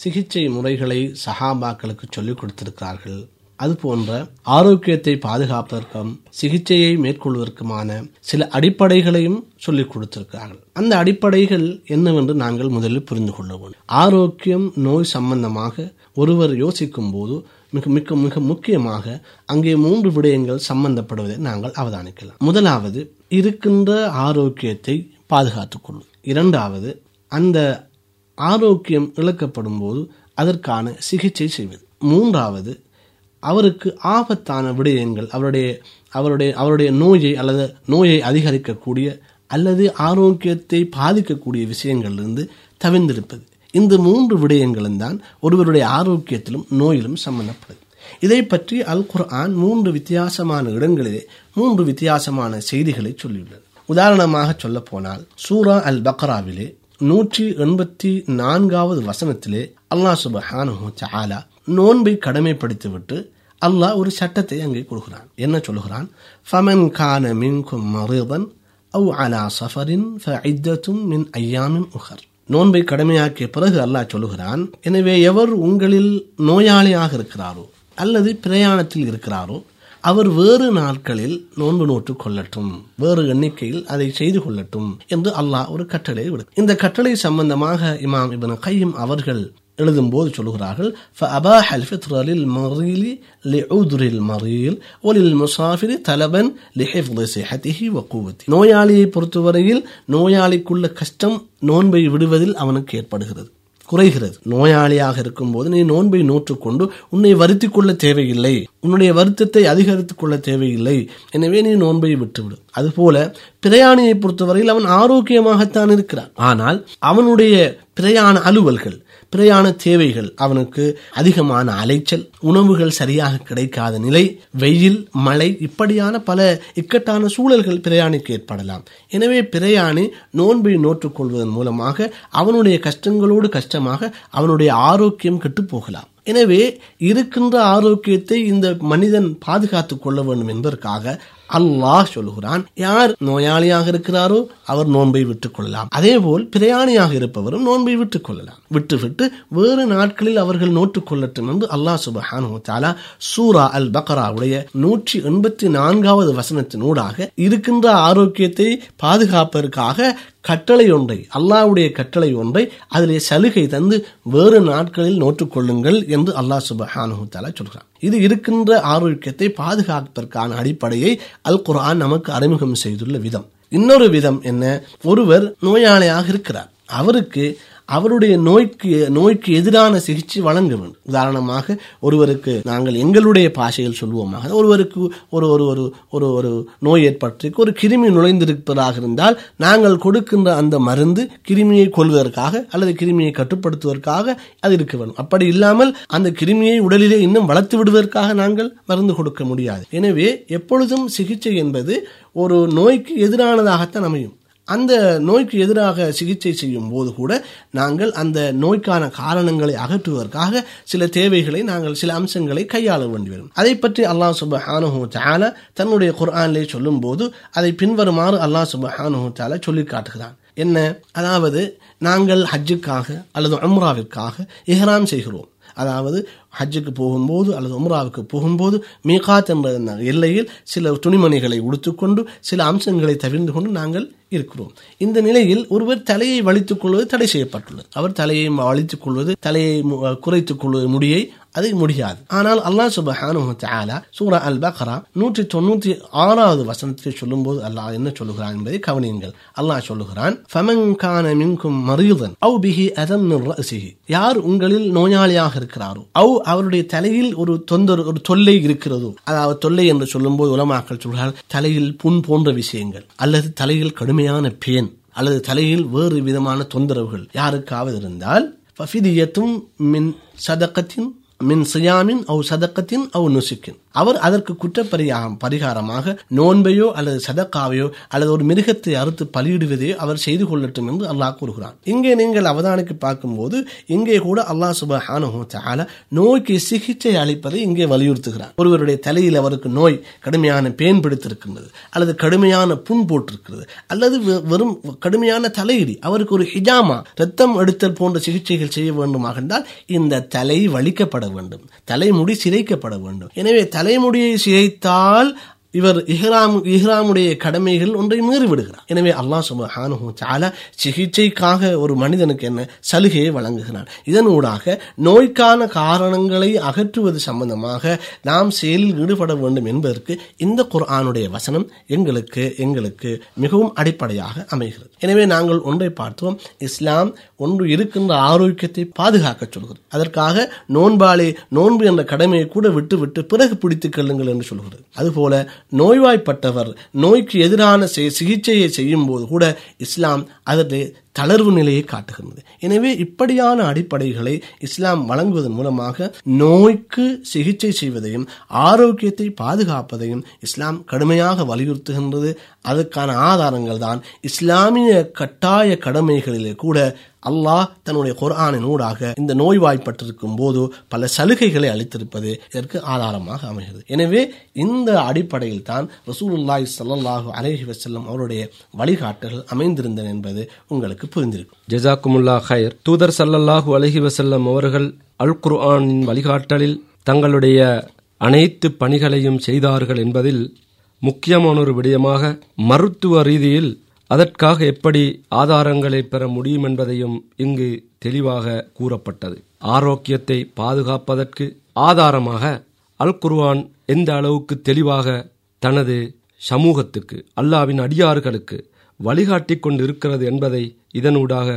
சிகிச்சை முறைகளை சஹாபாக்களுக்கு சொல்லிக் கொடுத்திருக்கிறார்கள். அதுபோன்ற ஆரோக்கியத்தை பாதுகாப்பதற்கும் சிகிச்சையை மேற்கொள்வதற்குமான சில அடிப்படைகளையும் சொல்லிக் கொடுத்திருக்கிறார்கள். அந்த அடிப்படைகள் என்னவென்று நாங்கள் முதலில் புரிந்து கொள்ள வேண்டும். ஆரோக்கியம் நோய் சம்பந்தமாக ஒருவர் யோசிக்கும் போது மிக மிக மிக முக்கியமாக அங்கே மூன்று விடயங்கள் சம்பந்தப்படுவதை நாங்கள் அவதானிக்கலாம். முதலாவது இருக்கின்ற ஆரோக்கியத்தை பாதுகாத்துக்கொள்ளும். இரண்டாவது அந்த ஆரோக்கியம் இழக்கப்படும் போது அதற்கான சிகிச்சை செய்வது. மூன்றாவது அவருக்கு ஆபத்தான விடயங்கள் அவருடைய அவருடைய அவருடைய நோயை அல்லது நோயை அதிகரிக்கக்கூடிய அல்லது ஆரோக்கியத்தை பாதிக்கக்கூடிய விஷயங்களிலிருந்து தவிர்ந்திருப்பது. இந்த மூன்று விடயங்களும் தான் ஒருவருடைய ஆரோக்கியத்திலும் நோயிலும் சம்பந்தப்படுது. இதை பற்றி அல் குர்ஆன் மூன்று வித்தியாசமான இடங்களிலே மூன்று வித்தியாசமான செய்திகளை சொல்லியுள்ளது. உதாரணமாக சொல்ல போனால் சூரா அல் பக்ராவிலே நூற்றி எண்பத்தி நான்காவது வசனத்திலே அல்லாஹ் சுபஹானு ஆலா நோன்பை கடமைப்படுத்திவிட்டு அல்லாஹ் ஒரு சட்டத்தை அங்கே கொடுக்கிறான். என்ன சொல்லுகிறான் ஃபமன் கான மின்கும் மருதன் அவ் அலா சஃபரின் ஃபஇத்தத்தும் மின் ஐயாமின் உஹர். நோன்பை கடமையாக்கிய பிறகு அல்லாஹ் சொல்லுகிறான் எனவே எவர் உங்களில் நோயாளியாக இருக்கிறாரோ அல்லது பிரயாணத்தில் இருக்கிறாரோ அவர் வேறு நாட்களில் நோன்பு நோட்டு கொள்ளட்டும் வேறு எண்ணிக்கையில் அதை செய்து கொள்ளட்டும் என்று அல்லாஹ் ஒரு கட்டளை விடு இந்த கட்டளை சம்பந்தமாக இமாம் இபன் கையும் அவர்கள் எழுதும்போது சொல்லுகிறார்கள் فأباح الفطر للمريض لعذر المريض وللمسافر طلبا لحفظ صحته وقوته நோயாளியை பொறுத்தவரையில் நோயாளிக்குள்ள கஷ்டம் நோன்பை விடுவதில் அவனுக்கு ஏற்படுகிறது குறைகிறது. நோயாளியாக இருக்கும்போது நீ நோன்பை நூற்றுக்கொண்டு உன்னை வருத்திக் கொள்ள தேவையில்லை. உன்னுடைய வருத்தத்தை அதிகரித்துக் கொள்ள தேவையில்லை. எனவே நீ நோன்பை விட்டுவிடு. அதுபோல பிரயாணியை பொறுத்தவரையில் அவன் ஆரோக்கியமாகத்தான் இருக்கிறான். ஆனால் அவனுடைய பிரயாண அலுவல்கள் பிரயாண தேவைகள் அவனுக்கு அதிகமான அலைச்சல் உணவுகள் சரியாக கிடைக்காத நிலை வெயில் மழை இப்படியான பல இக்கட்டான சூழல்கள் பிரயாணிக்கு ஏற்படலாம். எனவே பிரயாணி நோன்பை நோற்றுக்கொள்வதன் மூலமாக அவனுடைய கஷ்டங்களோடு கஷ்டமாக அவனுடைய ஆரோக்கியம் கெட்டு போகலாம். எனவே இருக்கின்ற ஆரோக்கியத்தை இந்த மனிதன் பாதுகாத்துக் கொள்ள வேண்டும் என்பதற்காக அல்லாஹ் சொல்லுகிறான். யார் நோயாளியாக இருக்கிறாரோ அவர் நோன்பை விட்டுக் கொள்ளலாம். அதே போல் பிரயாணியாக இருப்பவரும் நோன்பை விட்டுக் கொள்ளலாம். விட்டுவிட்டு வேறு நாட்களில் அவர்கள் நோட்டுக் கொள்ளட்டும் என்று அல்லாஹ் சுபஹான் தாலா சூரா அல் பக்ராவுடைய நூற்றி எண்பத்தி நான்காவது வசனத்தினூடாக இருக்கின்ற ஆரோக்கியத்தை பாதுகாப்பதற்காக கட்டளை ஒன்றை அல்லாஹ்வுடைய கட்டளை ஒன்றை அதிலே சலுகை தந்து வேறு நாட்களில் நோற்றுக்கொள்ளுங்கள் என்று அல்லாஹ் சுபஹானு சொல்கிறான் இது இருக்கின்ற ஆரோக்கியத்தை பாதுகாப்பதற்கான அடிப்படையை அல் குரான் நமக்கு அறிமுகம் செய்துள்ள விதம். இன்னொரு விதம் என்ன? ஒருவர் நோயாளியாக இருக்கிறார். அவருக்கு அவருடைய நோய்க்கு நோய்க்கு எதிரான சிகிச்சை வழங்க வேண்டும் உதாரணமாக ஒருவருக்கு நாங்கள் எங்களுடைய பாஷையில் சொல்லுவோமாக ஒருவருக்கு ஒரு ஒரு ஒரு ஒரு ஒரு நோய் ஏற்பட்டிருக்கு ஒரு கிருமி நுழைந்திருப்பதாக இருந்தால் நாங்கள் கொடுக்கின்ற அந்த மருந்து கிருமியை கொள்வதற்காக அல்லது கிருமியை கட்டுப்படுத்துவதற்காக அது இருக்க வேண்டும். அப்படி இல்லாமல் அந்த கிருமியை உடலிலே இன்னும் வளர்த்து விடுவதற்காக நாங்கள் மருந்து கொடுக்க முடியாது. எனவே எப்பொழுதும் சிகிச்சை என்பது ஒரு நோய்க்கு எதிரானதாகத்தான் அமையும். அந்த நோய்க்கு எதிராக சிகிச்சை செய்யும் போது கூட நாங்கள் அந்த நோய்க்கான காரணங்களை அகற்றுவதற்காக சில தேவைகளை நாங்கள் சில அம்சங்களை கையாள வேண்டி வரும். அதை பற்றி அல்லாஹ் சுபஹானஹு தஆலா தன்னுடைய குர்ஆனிலே சொல்லும் போது அதை பின்வருமாறு அல்லாஹ் சுபஹானஹு தஆலா சொல்லி காட்டுகிறான். என்ன? அதாவது நாங்கள் ஹஜ்ஜுக்காக அல்லது அம்ராவிற்காக இஹ்ராம் செய்கிறோம். அதாவது ஹஜ்ஜுக்கு போகும்போது அல்லது உம்ராவுக்கு போகும்போது மீகாத் என்ற எல்லையில் சில துணிமணிகளை உடுத்துக்கொண்டு சில அம்சங்களை தவிர்ந்து கொண்டு நாங்கள் இருக்கிறோம். இந்த நிலையில் ஒருவர் தலையை வலித்துக் கொள்வது தடை செய்யப்பட்டுள்ளது. அவர் தலையை வலித்துக் கொள்வது தலையை குறைத்துக் கொள்வது முடியை அது முடியாது. ஆனால் அல்லாஹ் சுபஹானு சூரா அல் பக்ரா நூற்றி தொண்ணூற்றி ஆறாவது வசனத்தை சொல்லும் போது அல்லாஹ் என்ன சொல்லுகிறான் என்பதை கவனியுங்கள். அல்லாஹ் சொல்லுகிறான் ஃபமன் கான மின்கும் அவு பிஹி அதம் யார் உங்களில் நோயாளியாக இருக்கிறாரோ அவ் அவருடைய தலையில் ஒரு தொந்தர் ஒரு தொல்லை இருக்கிறதோ அதாவது தொல்லை என்று சொல்லும்போது உலமாக்கள் சொல்கிறார் தலையில் புண் போன்ற விஷயங்கள் அல்லது தலையில் கடுமையான கடுமையான பேன் அல்லது தலையில் வேறு விதமான தொந்தரவுகள் யாருக்காவது இருந்தால் மின் சதக்கத்தின் மின் சியாமின் அவு சதக்கத்தின் அவு நுசுக்கின் அவர் அதற்கு குற்றப்பரிகாரம் பரிகாரமாக நோன்பையோ அல்லது சதக்காவையோ அல்லது ஒரு மிருகத்தை அறுத்து பலியிடுவதையோ அவர் செய்து கொள்ளட்டும் என்று அல்லாஹ் கூறுகிறான். இங்கே நீங்கள் அவதானிக்கு பார்க்கும்போது இங்கே கூட அல்லாஹ் சுபஹான நோய்க்கு சிகிச்சை அளிப்பதை இங்கே வலியுறுத்துகிறார். ஒருவருடைய தலையில் அவருக்கு நோய் கடுமையான பேன் பிடித்திருக்கின்றது அல்லது கடுமையான புண் போட்டிருக்கிறது அல்லது வெ- வெறும் கடுமையான தலையிடி அவருக்கு ஒரு ஹிஜாமா ரத்தம் எடுத்தல் போன்ற சிகிச்சைகள் செய்ய வேண்டுமாக இருந்தால் இந்த தலை வலிக்கப்பட வேண்டும். தலைமுடி சிதைக்கப்பட வேண்டும். எனவே தலைமுடியை சிதைத்தால் இவர் இஹ்ராம் இஹ்ராமுடைய கடமைகள் ஒன்றை மீறி விடுகிறார் எனவே அல்லாஹ் சுபஹானு சாலா சிகிச்சைக்காக ஒரு மனிதனுக்கு என்ன? சலுகையை வழங்குகிறார் இதனூடாக நோய்க்கான காரணங்களை அகற்றுவது சம்பந்தமாக நாம் செயலில் ஈடுபட வேண்டும் என்பதற்கு இந்த குர்ஆனுடைய வசனம் எங்களுக்கு எங்களுக்கு மிகவும் அடிப்படையாக அமைகிறது. எனவே நாங்கள் ஒன்றை பார்த்தோம் இஸ்லாம் ஒன்று இருக்கின்ற ஆரோக்கியத்தை பாதுகாக்க சொல்கிறது. அதற்காக நோன்பாலே நோன்பு என்ற கடமையை கூட விட்டுவிட்டு பிறகு பிடித்துக் கொள்ளுங்கள் என்று சொல்கிறது. அதுபோல நோய்வாய்ப்பட்டவர் நோய்க்கு எதிரான சிகிச்சையை செய்யும் போது கூட இஸ்லாம் அதற்கு தளர்வு நிலையை காட்டுகின்றது. எனவே இப்படியான அடிப்படைகளை இஸ்லாம் வழங்குவதன் மூலமாக நோய்க்கு சிகிச்சை செய்வதையும் ஆரோக்கியத்தை பாதுகாப்பதையும் இஸ்லாம் கடுமையாக வலியுறுத்துகின்றது. அதற்கான ஆதாரங்கள் தான் இஸ்லாமிய கட்டாய கடமைகளிலே கூட அல்லாஹ் தன்னுடைய குரானின் ஊடாக இந்த நோய்வாய்ப்பட்டிருக்கும் போது பல சலுகைகளை அளித்திருப்பது இதற்கு ஆதாரமாக அமைகிறது. எனவே இந்த அடிப்படையில் தான் ரசூலுல்லாய் சல்லாஹு அலைஹி வசல்லம் அவருடைய வழிகாட்டுகள் அமைந்திருந்தன என்பது உங்களுக்கு புரிந்திருக்கும். ஜெசாக்குமுல்லா ஹைர் தூதர் சல்லல்லாஹு அலஹி வசல்லம் அவர்கள் அல் குர்ஆனின் வழிகாட்டலில் தங்களுடைய அனைத்து பணிகளையும் செய்தார்கள் என்பதில் முக்கியமான ஒரு விடயமாக மருத்துவ ரீதியில் அதற்காக எப்படி ஆதாரங்களை பெற முடியும் என்பதையும் இங்கு தெளிவாக கூறப்பட்டது. ஆரோக்கியத்தை பாதுகாப்பதற்கு ஆதாரமாக அல் குர்வான் எந்த அளவுக்கு தெளிவாக தனது சமூகத்துக்கு அல்லாவின் அடியார்களுக்கு வழிகாட்டி கொண்டு இருக்கிறது என்பதை இதனூடாக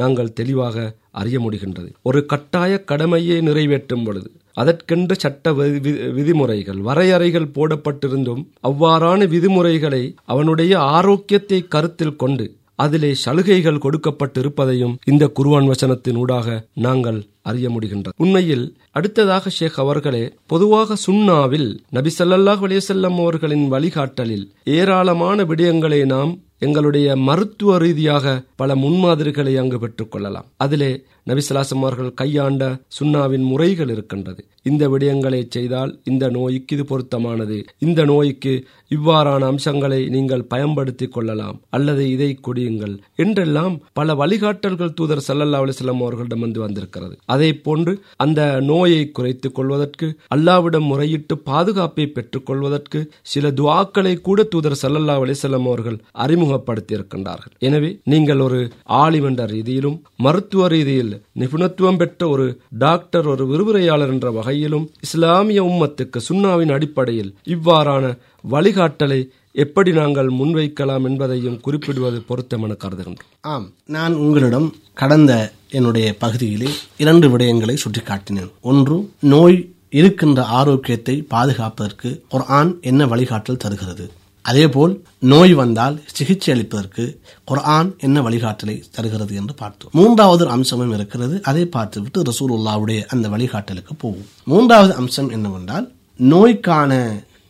நாங்கள் தெளிவாக அறிய முடிகின்றது. ஒரு கட்டாய கடமையை நிறைவேற்றும் பொழுது அதற்கென்று சட்ட வி- விதிமுறைகள் வரையறைகள் போடப்பட்டிருந்தும் அவ்வாறான விதிமுறைகளை அவனுடைய ஆரோக்கியத்தை கருத்தில் கொண்டு அதிலே சலுகைகள் கொடுக்கப்பட்டிருப்பதையும் இந்த குருவான் வசனத்தின் ஊடாக நாங்கள் அறிய முடிகின்றது. உண்மையில் அடுத்ததாக ஷேக் அவர்களே பொதுவாக சுன்னாவில் நபி சல்லாஹ் அலைஹி அவர்களின் வழிகாட்டலில் ஏராளமான விடயங்களை நாம் எங்களுடைய மருத்துவ ரீதியாக பல முன்மாதிரிகளை அங்கு பெற்றுக்கொள்ளலாம் அதிலே நபிசலாசம் அவர்கள் கையாண்ட சுன்னாவின் முறைகள் இருக்கின்றது. இந்த விடயங்களை செய்தால் இந்த நோய்க்கு இது பொருத்தமானது. இந்த நோய்க்கு இவ்வாறான அம்சங்களை நீங்கள் பயன்படுத்திக் கொள்ளலாம். அல்லது இதை கொடியுங்கள். என்றெல்லாம் பல வழிகாட்டல்கள் தூதர் சல்லல்லா அலிஸ்லாம் அவர்களிடம் வந்து வந்திருக்கிறது. அதே போன்று அந்த நோயை குறைத்துக் கொள்வதற்கு அல்லாவிடம் முறையிட்டு பாதுகாப்பை பெற்றுக் கொள்வதற்கு சில துவாக்களை கூட தூதர் சல்லல்லா அலிஸ்லாம் அவர்கள் அறிமுகம் அறிமுகப்படுத்தியிருக்கின்றார்கள். எனவே நீங்கள் ஒரு ஆலிம் என்ற ரீதியிலும் மருத்துவ ரீதியில் நிபுணத்துவம் பெற்ற ஒரு டாக்டர் ஒரு விரிவுரையாளர் என்ற வகையிலும் இஸ்லாமிய உம்மத்துக்கு சுண்ணாவின் அடிப்படையில் இவ்வாறான வழிகாட்டலை எப்படி நாங்கள் முன்வைக்கலாம் என்பதையும் குறிப்பிடுவது பொருத்தமென கருதுகின்றோம். ஆம் நான் உங்களிடம் கடந்த என்னுடைய பகுதியிலே இரண்டு விடயங்களை சுட்டிக்காட்டினேன். ஒன்று நோய் இருக்கின்ற ஆரோக்கியத்தை பாதுகாப்பதற்கு ஒரு ஆண் என்ன வழிகாட்டல் தருகிறது? அதேபோல் நோய் வந்தால் சிகிச்சை அளிப்பதற்கு குர்ஆன் என்ன வழிகாட்டலை தருகிறது என்று பார்த்தோம். மூன்றாவது ஒரு அம்சமும் இருக்கிறது. அதை பார்த்துவிட்டு ரசூலுல்லாவுடைய அந்த வழிகாட்டலுக்கு போவோம். மூன்றாவது அம்சம் என்னவென்றால் நோய்க்கான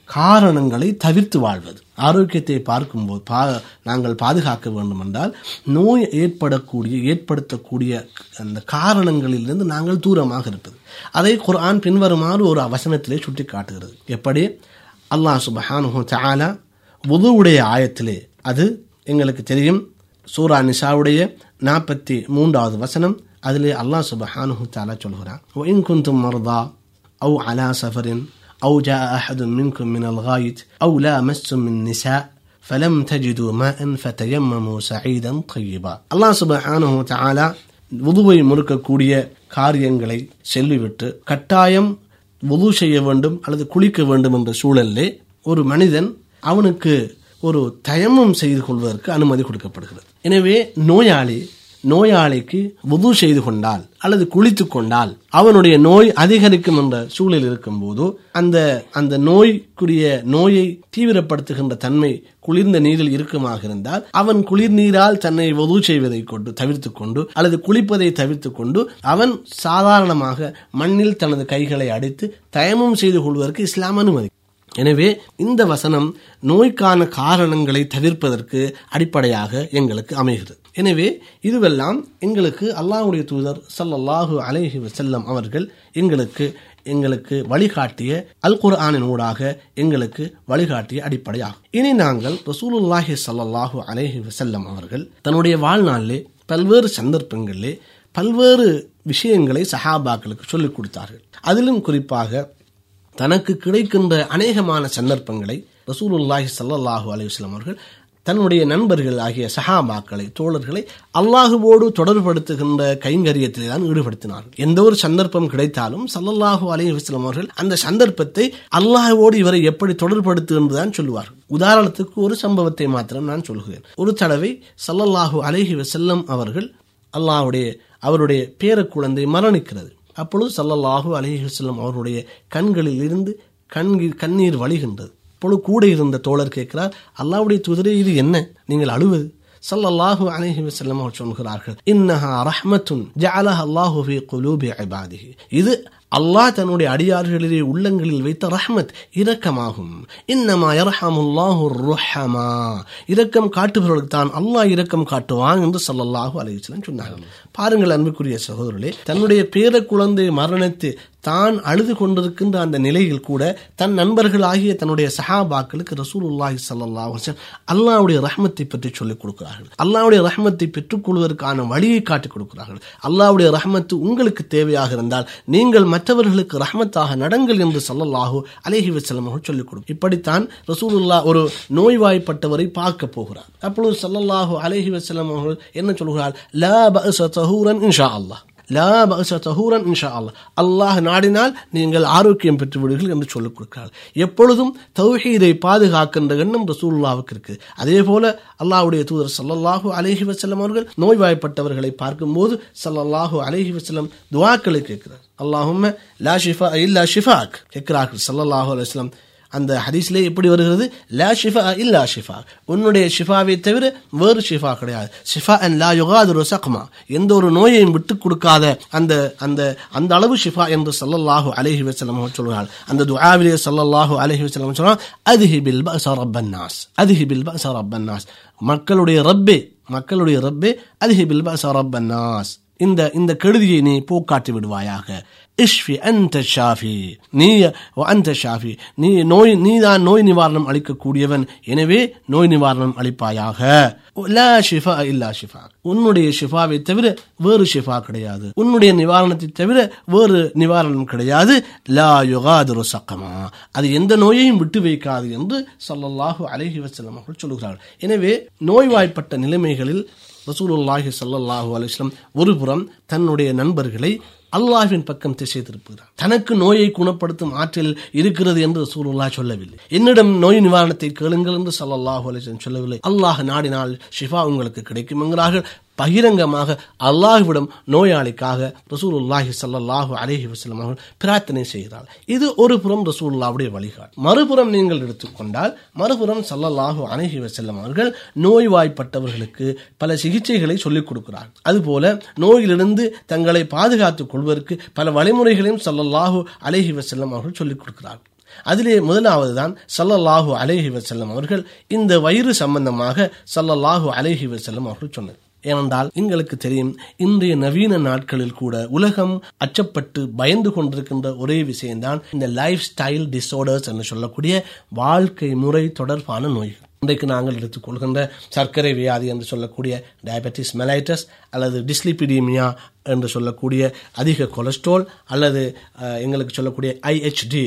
காரணங்களை தவிர்த்து வாழ்வது. ஆரோக்கியத்தை பார்க்கும்போது பா நாங்கள் பாதுகாக்க வேண்டும் என்றால் நோய் ஏற்படக்கூடிய ஏற்படுத்தக்கூடிய அந்த காரணங்களிலிருந்து நாங்கள் தூரமாக இருப்பது. அதை குர்ஆன் பின்வருமாறு ஒரு அவசனத்திலே சுட்டி காட்டுகிறது எப்படி? அல்லாஹ் சுபஹானு தாலா வுதுவுடைய ஆயத்திலே அது எங்களுக்கு தெரியும் சூரா நிசாவுடைய நாற்பத்தி மூன்றாவது வசனம் அதிலே அல்லாஹ் சுபஹானுஹு தஆலா சொல்கிறான் وَإِن كُنتُم مرضى أو على سفر أو جاء أحد منكم من الغائط أو لامستم النساء فلم تجدوا ماء فتيمموا سعيدا طيبا الله سبحانه وتعالى வுதுவை முறுக்கக்கூடிய காரியங்களை செல்லிவிட்டு கட்டாயம் வுது செய்ய வேண்டும் அல்லது குளிக்க வேண்டும் என்ற சூழலிலே ஒரு மனிதன் அவனுக்கு ஒரு தயமம் செய்து கொள்வதற்கு அனுமதி கொடுக்கப்படுகிறது. எனவே நோயாளி நோயாளிக்கு உது செய்து கொண்டால் அல்லது குளித்து கொண்டால் அவனுடைய நோய் அதிகரிக்கும் என்ற சூழல் இருக்கும் போது அந்த அந்த நோய்க்குரிய நோயை தீவிரப்படுத்துகின்ற தன்மை குளிர்ந்த நீரில் இருக்குமாக இருந்தால் அவன் குளிர் நீரால் தன்னை வுது செய்வதை கொண்டு தவிர்த்து கொண்டு அல்லது குளிப்பதை தவிர்த்து கொண்டு அவன் சாதாரணமாக மண்ணில் தனது கைகளை அடித்து தயமும் செய்து கொள்வதற்கு இஸ்லாம் அனுமதி எனவே இந்த வசனம் நோய்க்கான காரணங்களை தவிர்ப்பதற்கு அடிப்படையாக எங்களுக்கு அமைகிறது. எனவே இதுவெல்லாம் எங்களுக்கு அல்லாஹ்வுடைய தூதர் ஸல்லல்லாஹு அலைஹி வசல்லம் அவர்கள் எங்களுக்கு எங்களுக்கு வழிகாட்டிய அல் குர்ஆனின் ஊடாக எங்களுக்கு வழிகாட்டிய அடிப்படையாகும். இனி நாங்கள் ரசூலுல்லாஹி சல்லாஹூ அலைஹி வசல்லம் அவர்கள் தன்னுடைய வாழ்நாளிலே பல்வேறு சந்தர்ப்பங்களிலே பல்வேறு விஷயங்களை சஹாபாக்களுக்கு சொல்லிக் கொடுத்தார்கள். அதிலும் குறிப்பாக தனக்கு கிடைக்கின்ற அநேகமான சந்தர்ப்பங்களை ரசூலுல்லாஹி சல்லாஹூ அலைஹி அவர்கள் தன்னுடைய நண்பர்கள் ஆகிய சஹாபாக்களை தோழர்களை அல்லாஹுவோடு தொடர்படுத்துகின்ற கைங்கரியத்திலே தான் ஈடுபடுத்தினார்கள். எந்த ஒரு சந்தர்ப்பம் கிடைத்தாலும் சல்லல்லாஹு அலைஹி அவர்கள் அந்த சந்தர்ப்பத்தை அல்லாஹுவோடு இவரை எப்படி தொடர்படுத்து என்றுதான் சொல்லுவார்கள். உதாரணத்துக்கு ஒரு சம்பவத்தை மாத்திரம் நான் சொல்கிறேன். ஒரு தடவை சல்லல்லாஹு அலிஹி வசல்லம் அவர்கள் அல்லாஹ்வுடைய அவருடைய பேர குழந்தை மரணிக்கிறது. அப்பொழுது சல்லல்லாஹு அலைஹி வஸல்லம் அவருடைய கண்களில் இருந்து கண்கி- கண்ணீர் வழிகின்றது. அப்பொழுது கூட இருந்த தோழர் கேட்கிறார் அல்லாவுடைய துதிரை இது என்ன? நீங்கள் அழுவது? ஸல்லல்லாஹு அலஹி வஸல்லம் அவர் சொல்கிறார்கள் இன்னஹா ரஹ்மத்துன் ஜஅலஹா அல்லாஹு ஃபீ குலூபி இபாதிஹி. இது அல்லாஹ் தன்னுடைய அடியார்களிலே உள்ளங்களில் வைத்த ரஹ்மத் இரக்கமாகும். இன்னமா இரஹமுல்லாஹு ருஹமா இரக்கம் காட்டுபவர்களுக்கு தான் அல்லாஹ் இரக்கம் காட்டுவான் என்று ஸல்லல்லாஹு அலைஹி வஸல்லம் சொன்னார்கள். பாருங்கள் அன்புக்குரிய சகோதரர்களே தன்னுடைய பேர குழந்தை மரணித்து தான் அழுது கொண்டிருக்கின்ற அந்த நிலையில் கூட தன் நண்பர்கள் ஆகிய தன்னுடைய சஹாபாக்களுக்கு ரசூலுல்லாஹி ஸல்லல்லாஹு அலைஹி அல்லாவுடைய ரஹமத்தை ரஹ்மத்தை பற்றி சொல்லிக் கொடுக்கிறார்கள். அல்லாவுடைய ரஹ்மத்தை பெற்றுக்கொள்வதற்கான வழியை காட்டிக் கொடுக்கிறார்கள். அல்லாவுடைய ரஹ்மத்து உங்களுக்கு தேவையாக இருந்தால் நீங்கள் மற்றவர்களுக்கு ரஹ்மத்தாக நடங்கள் என்று ஸல்லல்லாஹு அலேஹி வசலமாக சொல்லிக் கொடுக்கும். இப்படித்தான் ரசூலுல்லா ஒரு நோய்வாய்ப்பட்டவரை பார்க்க போகிறார். அப்பொழுது ஸல்லல்லாஹு அலேஹி வசலம் அவர்கள் என்ன சொல்கிறார் லா பஅஸ இன்ஷா அல்லாஹ். லா பஅஸ தஹூரன் இன்ஷா அல்லாஹ் அல்லாஹ் நாடினால் நீங்கள் ஆரோக்கியம் பெற்று விடுவீர்கள் என்று சொல்லிக் கொடுக்கிறார். எப்பொழுதும் தௌஹீதை பாதுகாக்கின்ற எண்ணம் ரசூல்லாவுக்கு இருக்கு. அதே போல அல்லாஹ்வுடைய தூதர் சல்லல்லாஹு அலஹி வசலம் அவர்கள் நோய்வாய்ப்பட்டவர்களை பார்க்கும்போது சல்லல்லாஹு அலஹி வசலம் துவாக்களை கேட்கிறார். அல்லாஹும் லா ஷிஃபா இல்லா ஷிஃபாக். கேட்கிறார்கள் ஸல்லல்லாஹு அலுவலம் அந்த ஹதீஸ்லே எப்படி வருகிறது? லா ஷிஃபா இல்லா ஷிஃபா. உன்னுடைய ஷிஃபாவை தவிர வேறு ஷிஃபா கிடையாது. ஷிஃபா அண்ட் லா யுகாது சக்மா. எந்த ஒரு நோயையும் விட்டு கொடுக்காத அந்த அந்த அந்த அளவு ஷிஃபா என்று சல்லல்லாஹு அலஹி வசலம் சொல்கிறாள் அந்த துஆவிலே சல்லல்லாஹு அலஹி வசலம் சொல்றார் அதிஹி பில் பஅஸ அதிஹி பில் பஅஸ மக்களுடைய ரப்பே மக்களுடைய ரப்பே அதிஹி பில் பஅஸ இந்த இந்த கெடுதியை நீ போக்காட்டி விடுவாயாக. இஷ்ஃபி அந்த ஷாஃபி. நீ அந்த ஷாஃபி. நீ நோய் நீதான் நோய் நிவாரணம் அளிக்கக்கூடியவன். எனவே நோய் நிவாரணம் அளிப்பாயாக. லா ஷிஃபா இல்லா ஷிஃபா. உன்னுடைய ஷிஃபாவை தவிர வேறு ஷிஃபா கிடையாது. உன்னுடைய நிவாரணத்தை தவிர வேறு நிவாரணம் கிடையாது. லா யுகாதுரு சக்கமா. அது எந்த நோயையும் விட்டு வைக்காது என்று சல்லல்லாஹு அலஹி வசலம் அவர்கள் சொல்கிறார்கள். எனவே நோய்வாய்ப்பட்ட நிலைமைகளில் ரசூலுல்லாஹி சல்லாஹூ அலிஸ்லம் ஒருபுறம் தன்னுடைய நண்பர்களை அல்லாஹ்வின் பக்கம் திசை திருப்புகிறார் தனக்கு நோயை குணப்படுத்தும் ஆற்றல் இருக்கிறது என்று ரசூலுல்லாஹ் சொல்லவில்லை. என்னிடம் நோய் நிவாரணத்தை கேளுங்கள் என்று ஸல்லல்லாஹு சொல்லவில்லை. அல்லாஹ் நாடினால் ஷிஃபா உங்களுக்கு கிடைக்கும் என்கிறார்கள். பகிரங்கமாக அல்லாஹ்விடம் நோயாளிக்காக ரசூலுல்லாஹி சல்லாஹு அலேஹி வஸல்லம் அவர்கள் பிரார்த்தனை செய்கிறார் இது ஒரு புறம் ரசூலுல்லாவுடைய வழிகாட்டு மறுபுறம் நீங்கள் எடுத்துக்கொண்டால் மறுபுறம் சல்லல்லாஹு அலேஹி வசல்லம் அவர்கள் நோய்வாய்ப்பட்டவர்களுக்கு பல சிகிச்சைகளை சொல்லிக் கொடுக்கிறார். அதுபோல நோயிலிருந்து தங்களை பாதுகாத்துக் கொள்வதற்கு பல வழிமுறைகளையும் சல்லல்லாஹு அலேஹி வசல்லம் அவர்கள் சொல்லிக் கொடுக்கிறார். அதிலே முதலாவது தான் சல்லல்லாஹு அலேஹி வசல்லம் அவர்கள் இந்த வயிறு சம்பந்தமாக சல்லல்லாஹு அலேஹி வசல்லம் அவர்கள் சொன்னது. ஏனென்றால் எங்களுக்கு தெரியும் இன்றைய நவீன நாட்களில் கூட உலகம் அச்சப்பட்டு பயந்து கொண்டிருக்கின்ற ஒரே விஷயம்தான் இந்த லைஃப் ஸ்டைல் டிஸ்ஆர்டர்ஸ் என்று சொல்லக்கூடிய வாழ்க்கை முறை தொடர்பான நோய்கள். இன்றைக்கு நாங்கள் எடுத்துக்கொள்கின்ற சர்க்கரை வியாதி என்று சொல்லக்கூடிய டயபெட்டிஸ் மெலைட்டஸ் அல்லது டிஸ்லிபிடீமியா என்று சொல்லக்கூடிய அதிக கொலஸ்ட்ரால் அல்லது எங்களுக்கு சொல்லக்கூடிய ஐஹெச்டி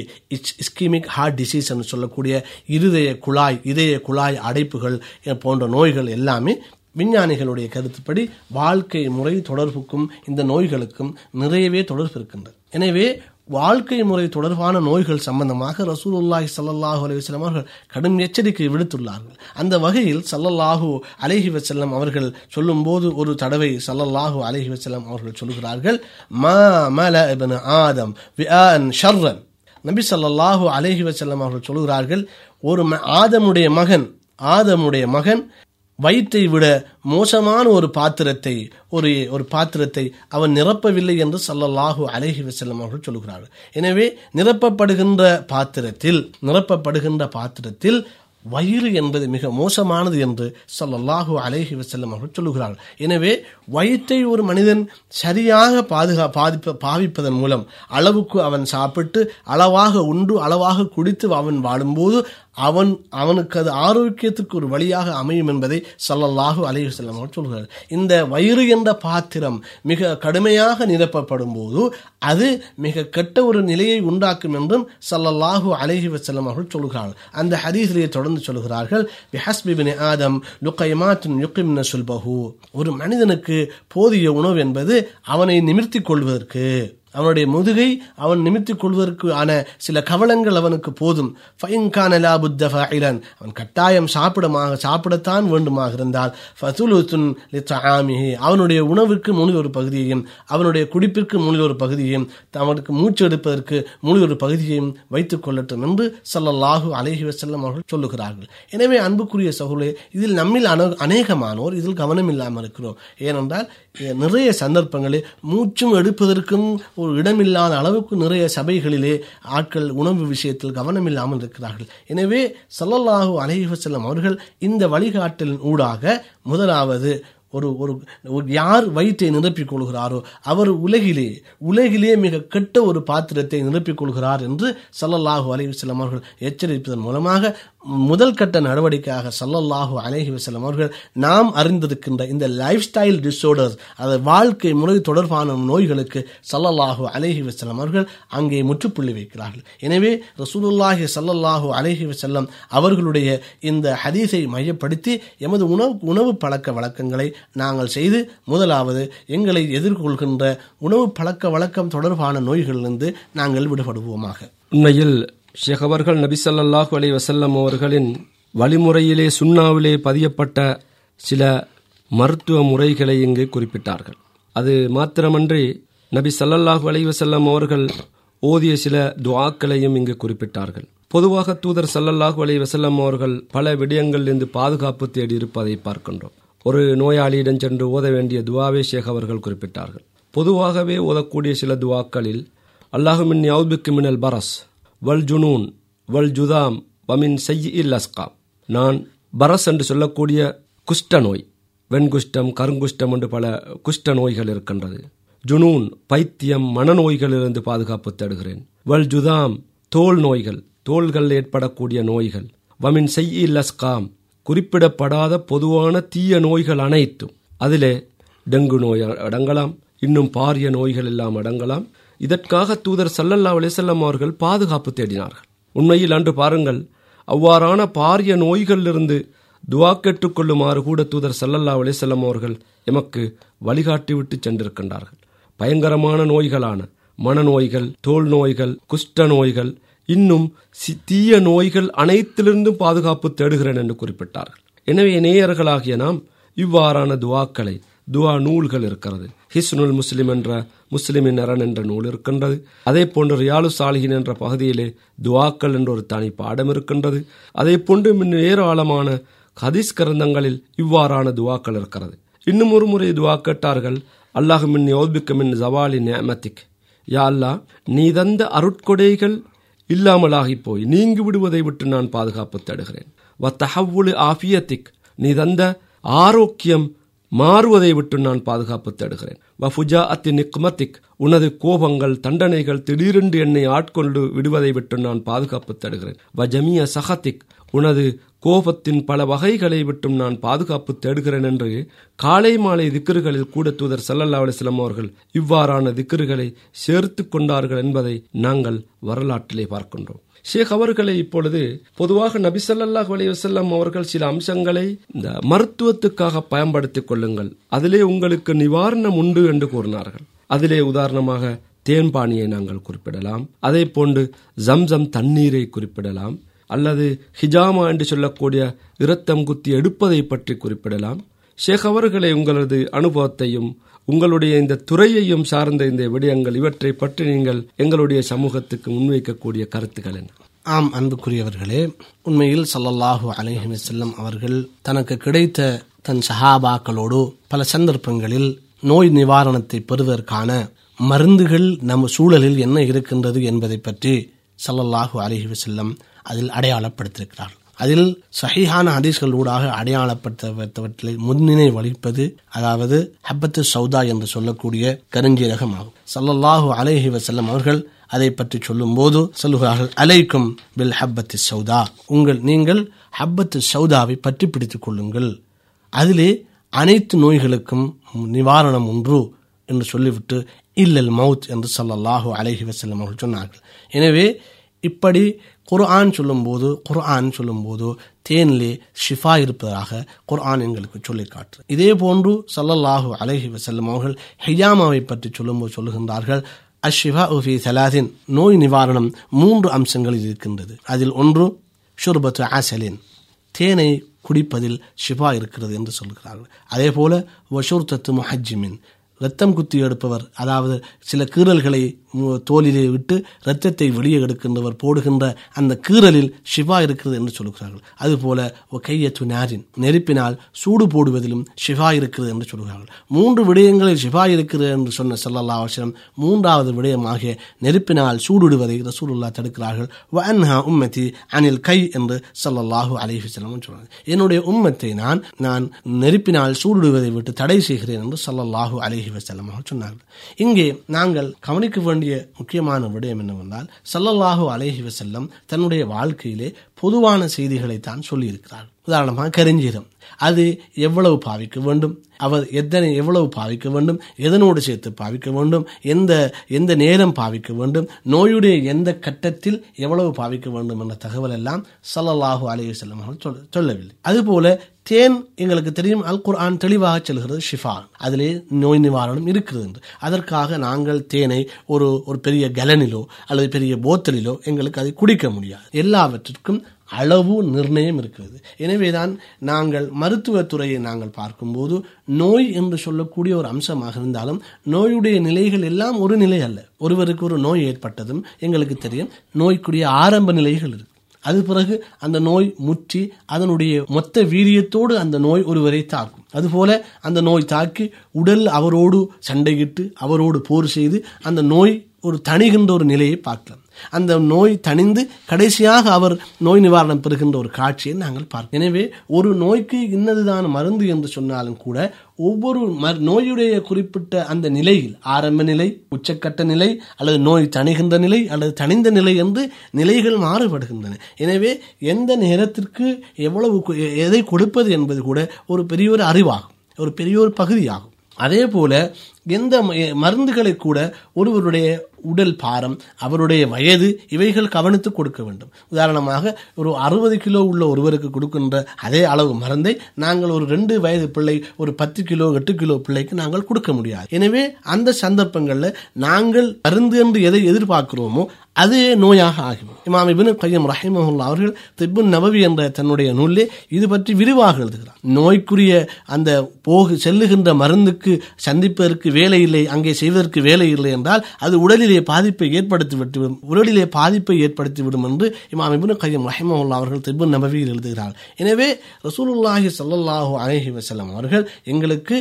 இஸ்கீமிக் ஹார்ட் டிசீஸ் என்று சொல்லக்கூடிய இருதய குழாய் இதய குழாய் அடைப்புகள் போன்ற நோய்கள் எல்லாமே விஞ்ஞானிகளுடைய கருத்துப்படி வாழ்க்கை முறை தொடர்புக்கும் இந்த நோய்களுக்கும் நிறையவே தொடர்பு இருக்கின்றது. எனவே வாழ்க்கை முறை தொடர்பான நோய்கள் சம்பந்தமாக ரசூலுல்லாஹி சல்லாஹூ அலைஹி அவர்கள் கடும் எச்சரிக்கை விடுத்துள்ளார்கள். அந்த வகையில் சல்லல்லாஹூ அலஹி வசல்லம் அவர்கள் சொல்லும்போது ஒரு தடவை சல்லல்லாஹூ அலஹி வசல்லம் அவர்கள் சொல்கிறார்கள் மா மல ஆதம் ஷர்ரன். நபி சல்லாஹூ அலஹி வசல்லம் அவர்கள் சொல்கிறார்கள் ஒரு ஆதமுடைய மகன் ஆதமுடைய மகன் வயிற்றை விட மோசமான ஒரு பாத்திரத்தை ஒரு ஒரு பாத்திரத்தை அவன் நிரப்பவில்லை என்று சல்லல்லாஹு அலைஹி வசல்லம் அவர்கள் சொல்கிறார்கள் எனவே நிரப்பப்படுகின்ற பாத்திரத்தில் நிரப்பப்படுகின்ற பாத்திரத்தில் வயிறு என்பது மிக மோசமானது என்று ஸல்லல்லாஹு அலைஹி வசல்லம் அவர்கள் சொல்லுகிறார்கள். எனவே வயிற்றை ஒரு மனிதன் சரியாக பாதுகா பாதிப்ப பாவிப்பதன் மூலம் அளவுக்கு அவன் சாப்பிட்டு அளவாக உண்டு அளவாக குடித்து அவன் வாழும்போது அவன் அவனுக்கு அது ஆரோக்கியத்துக்கு ஒரு வழியாக அமையும் என்பதை சல்லல்லாஹு அலைஹி செல்லம் அவர்கள் சொல்கிறார் இந்த வயிறு என்ற பாத்திரம் மிக கடுமையாக நிரப்பப்படும் போது அது மிக கெட்ட ஒரு நிலையை உண்டாக்கும் என்றும் சல்லல்லாஹு அலைஹி வசல்லம் அவர்கள் சொல்கிறார்கள். அந்த ஹதீஸிலே தொடர்ந்து சொல்கிறார்கள் பிஹஸ்பி ஆதம் லுக்கைமாத்துன் யுக்கிம்ன சுல்பஹு. ஒரு மனிதனுக்கு போதிய உணவு என்பது அவனை நிமிர்த்தி கொள்வதற்கு அவனுடைய முதுகை அவன் நிமித்திக் கொள்வதற்கு ஆன சில கவலங்கள் அவனுக்கு போதும். ஃபைன்கான புத்த ஃபாயிலன். அவன் கட்டாயம் சாப்பிடமாக சாப்பிடத்தான் வேண்டுமாக இருந்தால் ஃபதுலுத்துன் அவனுடைய உணவிற்கு முழு ஒரு பகுதியையும் அவனுடைய குடிப்பிற்கு முழு ஒரு பகுதியையும் அவனுக்கு மூச்சு எடுப்பதற்கு முழு ஒரு பகுதியையும் வைத்துக் கொள்ளட்டும் என்று ஸல்லல்லாஹு அலஹி வசல்லம் அவர்கள் சொல்லுகிறார்கள். எனவே அன்புக்குரிய சகோதரே இதில் நம்மில் அநேகமானோர் இதில் கவனம் இல்லாமல் இருக்கிறோம். ஏனென்றால் நிறைய சந்தர்ப்பங்களில் மூச்சும் எடுப்பதற்கும் ஒரு இடமில்லாத அளவுக்கு நிறைய சபைகளிலே ஆட்கள் உணவு விஷயத்தில் கவனம் இல்லாமல் இருக்கிறார்கள். எனவே சல்லல்லாஹு அலைஹி அவர்கள் இந்த வழிகாட்டலின் ஊடாக முதலாவது ஒரு ஒரு யார் வயிற்றை நிரப்பிக் கொள்கிறாரோ அவர் உலகிலே உலகிலே மிக கெட்ட ஒரு பாத்திரத்தை நிரப்பிக் கொள்கிறார் என்று சல்லல்லாஹு அலைவசல்லம் அவர்கள் எச்சரிப்பதன் மூலமாக முதல் கட்ட நடவடிக்கையாக சல்லல்லாஹு அலேஹி வசலம் அவர்கள் நாம் அறிந்திருக்கின்ற இந்த லைஃப் ஸ்டைல் டிஸார்டர்ஸ் அதாவது வாழ்க்கை முறை தொடர்பான நோய்களுக்கு சல்லல்லாஹு அலேஹி வசலம் அவர்கள் அங்கே முற்றுப்புள்ளி வைக்கிறார்கள். எனவே ரசூலுல்லாஹி சல்லல்லாஹு அலேஹி வசல்லம் அவர்களுடைய இந்த ஹதீஸை மையப்படுத்தி எமது உணவு உணவு பழக்க வழக்கங்களை நாங்கள் செய்து முதலாவது எங்களை எதிர்கொள்கின்ற உணவு பழக்க வழக்கம் தொடர்பான நோய்களிலிருந்து நாங்கள் விடுபடுவோமாக. உண்மையில் ஷேக் அவர்கள் நபி ஸல்லல்லாஹு அவர்களின் வழிமுறையிலே சுண்ணாவிலே பதியப்பட்ட சில மருத்துவ முறைகளை இங்கு குறிப்பிட்டார்கள். அது மாத்திரமன்றி நபி சல்லல்லாஹு அலைவசல்லம் அவர்கள் ஓதிய சில துவாக்களையும் இங்கு குறிப்பிட்டார்கள். பொதுவாக தூதர் சல்லல்லாஹு அலைஹி வஸல்லம் அவர்கள் பல விடயங்களிலிருந்து பாதுகாப்பு தேடி இருப்பதை பார்க்கின்றோம். ஒரு நோயாளியிடம் சென்று ஓத வேண்டிய துவாவே ஷேக் அவர்கள் குறிப்பிட்டார்கள். பொதுவாகவே ஓதக்கூடிய சில துவாக்களில் அல்லாஹுமின் யௌபிக்கு மினல் பரஸ் வல் ஜுனூன் வல் ஜுதாம் வமின் செய்யில் அஸ்காம் நான் பரஸ் என்று சொல்லக்கூடிய குஷ்ட நோய் வெண்குஷ்டம் கருங்குஷ்டம் என்று பல குஷ்ட நோய்கள் இருக்கின்றது. ஜுனூன் பைத்தியம் மனநோய்களிலிருந்து பாதுகாப்பு தேடுகிறேன். வல் ஜுதாம் தோல் நோய்கள் தோள்கள் ஏற்படக்கூடிய நோய்கள். வமின் செய்யில் அஸ்காம் குறிப்பிடப்படாத பொதுவான தீய நோய்கள் அனைத்தும். அதிலே டெங்கு நோய் அடங்கலாம் இன்னும் பாரிய நோய்கள் எல்லாம் அடங்கலாம். இதற்காக தூதர் சல்லல்லா அலிசல்லம் அவர்கள் பாதுகாப்பு தேடினார்கள். உண்மையில் அன்று பாருங்கள் அவ்வாறான பாரிய நோய்களிலிருந்து துவா கேட்டுக்கொள்ளுமாறு கூட தூதர் சல்லல்லா அலிசல்லம் அவர்கள் எமக்கு வழிகாட்டிவிட்டு சென்றிருக்கின்றார்கள். பயங்கரமான நோய்களான மனநோய்கள் தோல் நோய்கள் குஷ்ட நோய்கள் இன்னும் சி- தீய நோய்கள் அனைத்திலிருந்தும் பாதுகாப்பு தேடுகிறேன் என்று குறிப்பிட்டார்கள். எனவே நேயர்களாகிய நாம் இவ்வாறான துவாக்களை துவா நூல்கள் இருக்கிறது. ஹிஸ்னுல் முஸ்லிம் என்ற முஸ்லிமின் அரண் என்ற நூல் இருக்கின்றது. அதே போன்று ரியாலு சாலிஹின் என்ற பகுதியிலே துவாக்கள் என்ற ஒரு தனி பாடம் இருக்கின்றது. அதே போன்று ஏராளமான ஹதீஸ் கிரந்தங்களில் இவ்வாறான துவாக்கள் இருக்கிறது. இன்னும் ஒரு முறை துவா கேட்டார்கள் அல்லாஹ் மின் யோபிக்க மின் ஜவாலி நேமத்திக் யா அல்லாஹ் நீ தந்த அருட்கொடைகள் இல்லாமலாகி போய் நீங்கி விடுவதை விட்டு நான் பாதுகாப்பு தேடுகிறேன். வத்தஹவுலு ஆஃபியத்திக். நீ தந்த ஆரோக்கியம் மாறுவதை விட்டு நான் பாதுகாப்பு தேடுகிறேன். வஃபுஜா அத்தி நிக்மத்திக் உனது கோபங்கள் தண்டனைகள் திடீரென்று என்னை ஆட்கொண்டு விடுவதை விட்டு நான் பாதுகாப்பு தேடுகிறேன். வஜமிய சஹத்திக் உனது கோபத்தின் பல வகைகளை விட்டும் நான் பாதுகாப்பு தேடுகிறேன் என்று காலை மாலை திக்கர்களில் கூட தூதர் சல்லல்லா அலிஸ்லாம் அவர்கள் இவ்வாறான திக்கர்களை சேர்த்து கொண்டார்கள் என்பதை நாங்கள் வரலாற்றிலே பார்க்கின்றோம். ஷேக் அவர்களை இப்பொழுது பொதுவாக நபிசல்லாஹ் ஸல்லல்லாஹு அலைஹி அவர்கள் சில அம்சங்களை இந்த மருத்துவத்துக்காக பயன்படுத்திக் கொள்ளுங்கள். அதிலே உங்களுக்கு நிவாரணம் உண்டு என்று கூறினார்கள். அதிலே உதாரணமாக தேன்பானியை நாங்கள் குறிப்பிடலாம். அதே போன்று ஜம்சம் தண்ணீரை குறிப்பிடலாம். அல்லது ஹிஜாமா என்று சொல்லக்கூடிய இரத்தம் குத்தி எடுப்பதை பற்றி குறிப்பிடலாம். ஷேக் அவர்களை உங்களது அனுபவத்தையும் உங்களுடைய இந்த துறையையும் சார்ந்த இந்த விடயங்கள் இவற்றை பற்றி நீங்கள் எங்களுடைய சமூகத்துக்கு முன்வைக்கக்கூடிய கருத்துக்கள் என்ன? ஆம் அன்புக்குரியவர்களே உண்மையில் சல்லல்லாஹு அலைஹி வஸல்லம் அவர்கள் தனக்கு கிடைத்த தன் சஹாபாக்களோடு பல சந்தர்ப்பங்களில் நோய் நிவாரணத்தை பெறுவதற்கான மருந்துகள் நம் சூழலில் என்ன இருக்கின்றது என்பதை பற்றி சல்லல்லாஹு அலைஹி வசல்லம் அதில் அடையாளப்படுத்தியிருக்கிறார் அதில் சஹீஹான ஹதீஸ்களூடாக அடையாளப்படுத்தப்பட்டவற்றை முன்னினை வலிப்பது அதாவது ஹப்பத்து சௌதா என்று சொல்லக்கூடிய கருஞ்சீரகம் ஆகும். சல்லல்லாஹு அலேஹி வசல்லம் அவர்கள் அதை பற்றி சொல்லும்போது சொல்லுகிறார்கள் அலைக்கும் பில் ஹப்பத்து சௌதா. உங்கள் நீங்கள் ஹப்பத்து சௌதாவை பற்றி பிடித்துக் கொள்ளுங்கள். அதிலே அனைத்து நோய்களுக்கும் நிவாரணம் ஒன்று என்று சொல்லிவிட்டு இல்லல் மவுத் என்று சொல்லல்லாஹு அலஹி வசல்லம் அவர்கள் சொன்னார்கள். எனவே இப்படி குர்ஆன் சொல்லும்போது குர்ஆன் சொல்லும்போது தேனிலே ஷிஃபா இருப்பதாக குர்ஆன் எங்களுக்கு சொல்லி காட்டு இதே போன்று சல்லல்லாஹு அலஹி வசல்லம் அவர்கள் ஹியாமாவை பற்றி சொல்லும்போது சொல்லுகின்றார்கள் அஷிஃபா உஃபி சலாதின் நோய் நிவாரணம் மூன்று அம்சங்களில் இருக்கின்றது. அதில் ஒன்று ஷுர்பத்து ஆசலின் தேனை குடிப்பதில் ஷிஃபா இருக்கிறது என்று சொல்கிறார்கள். அதே போல வஷூர்தத்து முஹஜிமின் ரத்தம் குத்தி எடுப்பவர் அதாவது சில கீறல்களை தோலிலே விட்டு ரத்தத்தை வெளியே எடுக்கின்றவர் போடுகின்ற அந்த கீறலில் ஷிஃபா இருக்கிறது என்று சொல்கிறார்கள். அதுபோல கையத்து நாரின் நெருப்பினால் சூடு போடுவதிலும் ஷிஃபா இருக்கிறது என்று சொல்கிறார்கள். மூன்று விடயங்களில் ஷிஃபா இருக்கிறது என்று சொன்ன ஸல்லல்லாஹு அவசரம் மூன்றாவது விடயமாகிய நெருப்பினால் சூடுடுவதை ரசூலுல்லா தடுக்கிறார்கள். வஅன்ஹா உம்மதி அனில் கை என்று ஸல்லல்லாஹு அலைஹி வஸல்லம் சொல்றாங்க என்னுடைய உம்மத்தை நான் நான் நெருப்பினால் சூடுடுவதை விட்டு தடை செய்கிறேன் என்று ஸல்லல்லாஹு அலிஹி வஸல்லம் அவர்கள் சொன்னார்கள். இங்கே நாங்கள் கவனிக்க வேண்டிய முக்கியமான விடயம் என்னவென்றால் சல்லல்லாஹு அலைஹி செல்லம் தன்னுடைய வாழ்க்கையிலே பொதுவான செய்திகளை தான் சொல்லியிருக்கிறார் உதாரணமாக கரிஞ்சீரம். அது எவ்வளவு பாவிக்க வேண்டும்? அவர் எத்தனை எவ்வளவு பாவிக்க வேண்டும் எதனோடு சேர்த்து பாவிக்க வேண்டும் எந்த எந்த நேரம் பாவிக்க வேண்டும் நோயுடைய எந்த கட்டத்தில் எவ்வளவு பாவிக்க வேண்டும் என்ற தகவல் எல்லாம் சல்லல்லாஹு அலைய செல்லம் அவர்கள் சொல்ல சொல்லவில்லை. அதுபோல தேன் எங்களுக்கு தெரியும் அல் குர்ஆன் தெளிவாக செல்கிறது ஷிஃபா. அதிலே நோய் நிவாரணம் இருக்கிறது என்று. அதற்காக நாங்கள் தேனை ஒரு ஒரு பெரிய கலனிலோ அல்லது பெரிய போத்தலிலோ எங்களுக்கு அதை குடிக்க முடியாது. எல்லாவற்றிற்கும் அளவு நிர்ணயம் இருக்கிறது. எனவேதான் நாங்கள் மருத்துவத்துறையை நாங்கள் பார்க்கும்போது நோய் என்று சொல்லக்கூடிய ஒரு அம்சமாக இருந்தாலும் நோயுடைய நிலைகள் எல்லாம் ஒரு நிலை அல்ல. ஒருவருக்கு ஒரு நோய் ஏற்பட்டதும் எங்களுக்கு தெரியும். நோய்க்குரிய ஆரம்ப நிலைகள் இருக்கு. அது பிறகு அந்த நோய் முற்றி அதனுடைய மொத்த வீரியத்தோடு அந்த நோய் ஒருவரை தாக்கும். அதுபோல அந்த நோய் தாக்கி உடல் அவரோடு சண்டையிட்டு அவரோடு போர் செய்து அந்த நோய் ஒரு தணிகின்ற ஒரு நிலையை பார்க்கலாம். அந்த நோய் தணிந்து கடைசியாக அவர் நோய் நிவாரணம் பெறுகின்ற ஒரு காட்சியை நாங்கள் பார்க்கிறோம். எனவே ஒரு நோய்க்கு இன்னதுதான் மருந்து என்று சொன்னாலும் கூட ஒவ்வொரு ம- நோயுடைய குறிப்பிட்ட அந்த நிலையில் ஆரம்ப நிலை உச்சக்கட்ட நிலை அல்லது நோய் தணிகின்ற நிலை அல்லது தணிந்த நிலை என்று நிலைகள் மாறுபடுகின்றன. எனவே எந்த நேரத்திற்கு எவ்வளவு எதை கொடுப்பது என்பது கூட ஒரு பெரிய ஒரு அறிவாகும் ஒரு பெரிய ஒரு பகுதியாகும். அதே போல எந்த மருந்துகளை கூட ஒருவருடைய உடல் பாரம் அவருடைய வயது இவைகள் கவனித்து கொடுக்க வேண்டும். உதாரணமாக ஒரு அறுபது கிலோ உள்ள ஒருவருக்கு கொடுக்கின்ற அதே அளவு மருந்தை நாங்கள் ஒரு ரெண்டு வயது பிள்ளை ஒரு பத்து கிலோ எட்டு கிலோ பிள்ளைக்கு நாங்கள் கொடுக்க முடியாது. எனவே அந்த சந்தர்ப்பங்களில் நாங்கள் மருந்து என்று எதை எதிர்பார்க்கிறோமோ அதே நோயாக ஆகிவிடும். இமாம் இபின் கையம் ரஹிமஹுல்லா அவர்கள் திப்புன் நபவி என்ற தன்னுடைய நூலிலே இது பற்றி விரிவாக எழுதுகிறார். நோய்க்குரிய அந்த போகு செல்லுகின்ற மருந்துக்கு சந்திப்பதற்கு வேலை இல்லை அங்கே செய்வதற்கு வேலை இல்லை என்றால் அது உடலிலே பாதிப்பை ஏற்படுத்தி விட்டுவிடும் உடலிலே பாதிப்பை ஏற்படுத்திவிடும் என்று இமாம் இபின் கையம் ரஹிமஹுல்லா அவர்கள் திரும்ப நபவியில் எழுதுகிறார். எனவே ரசூலுல்லாஹி சல்லாஹூ அலஹி வசலம் அவர்கள் எங்களுக்கு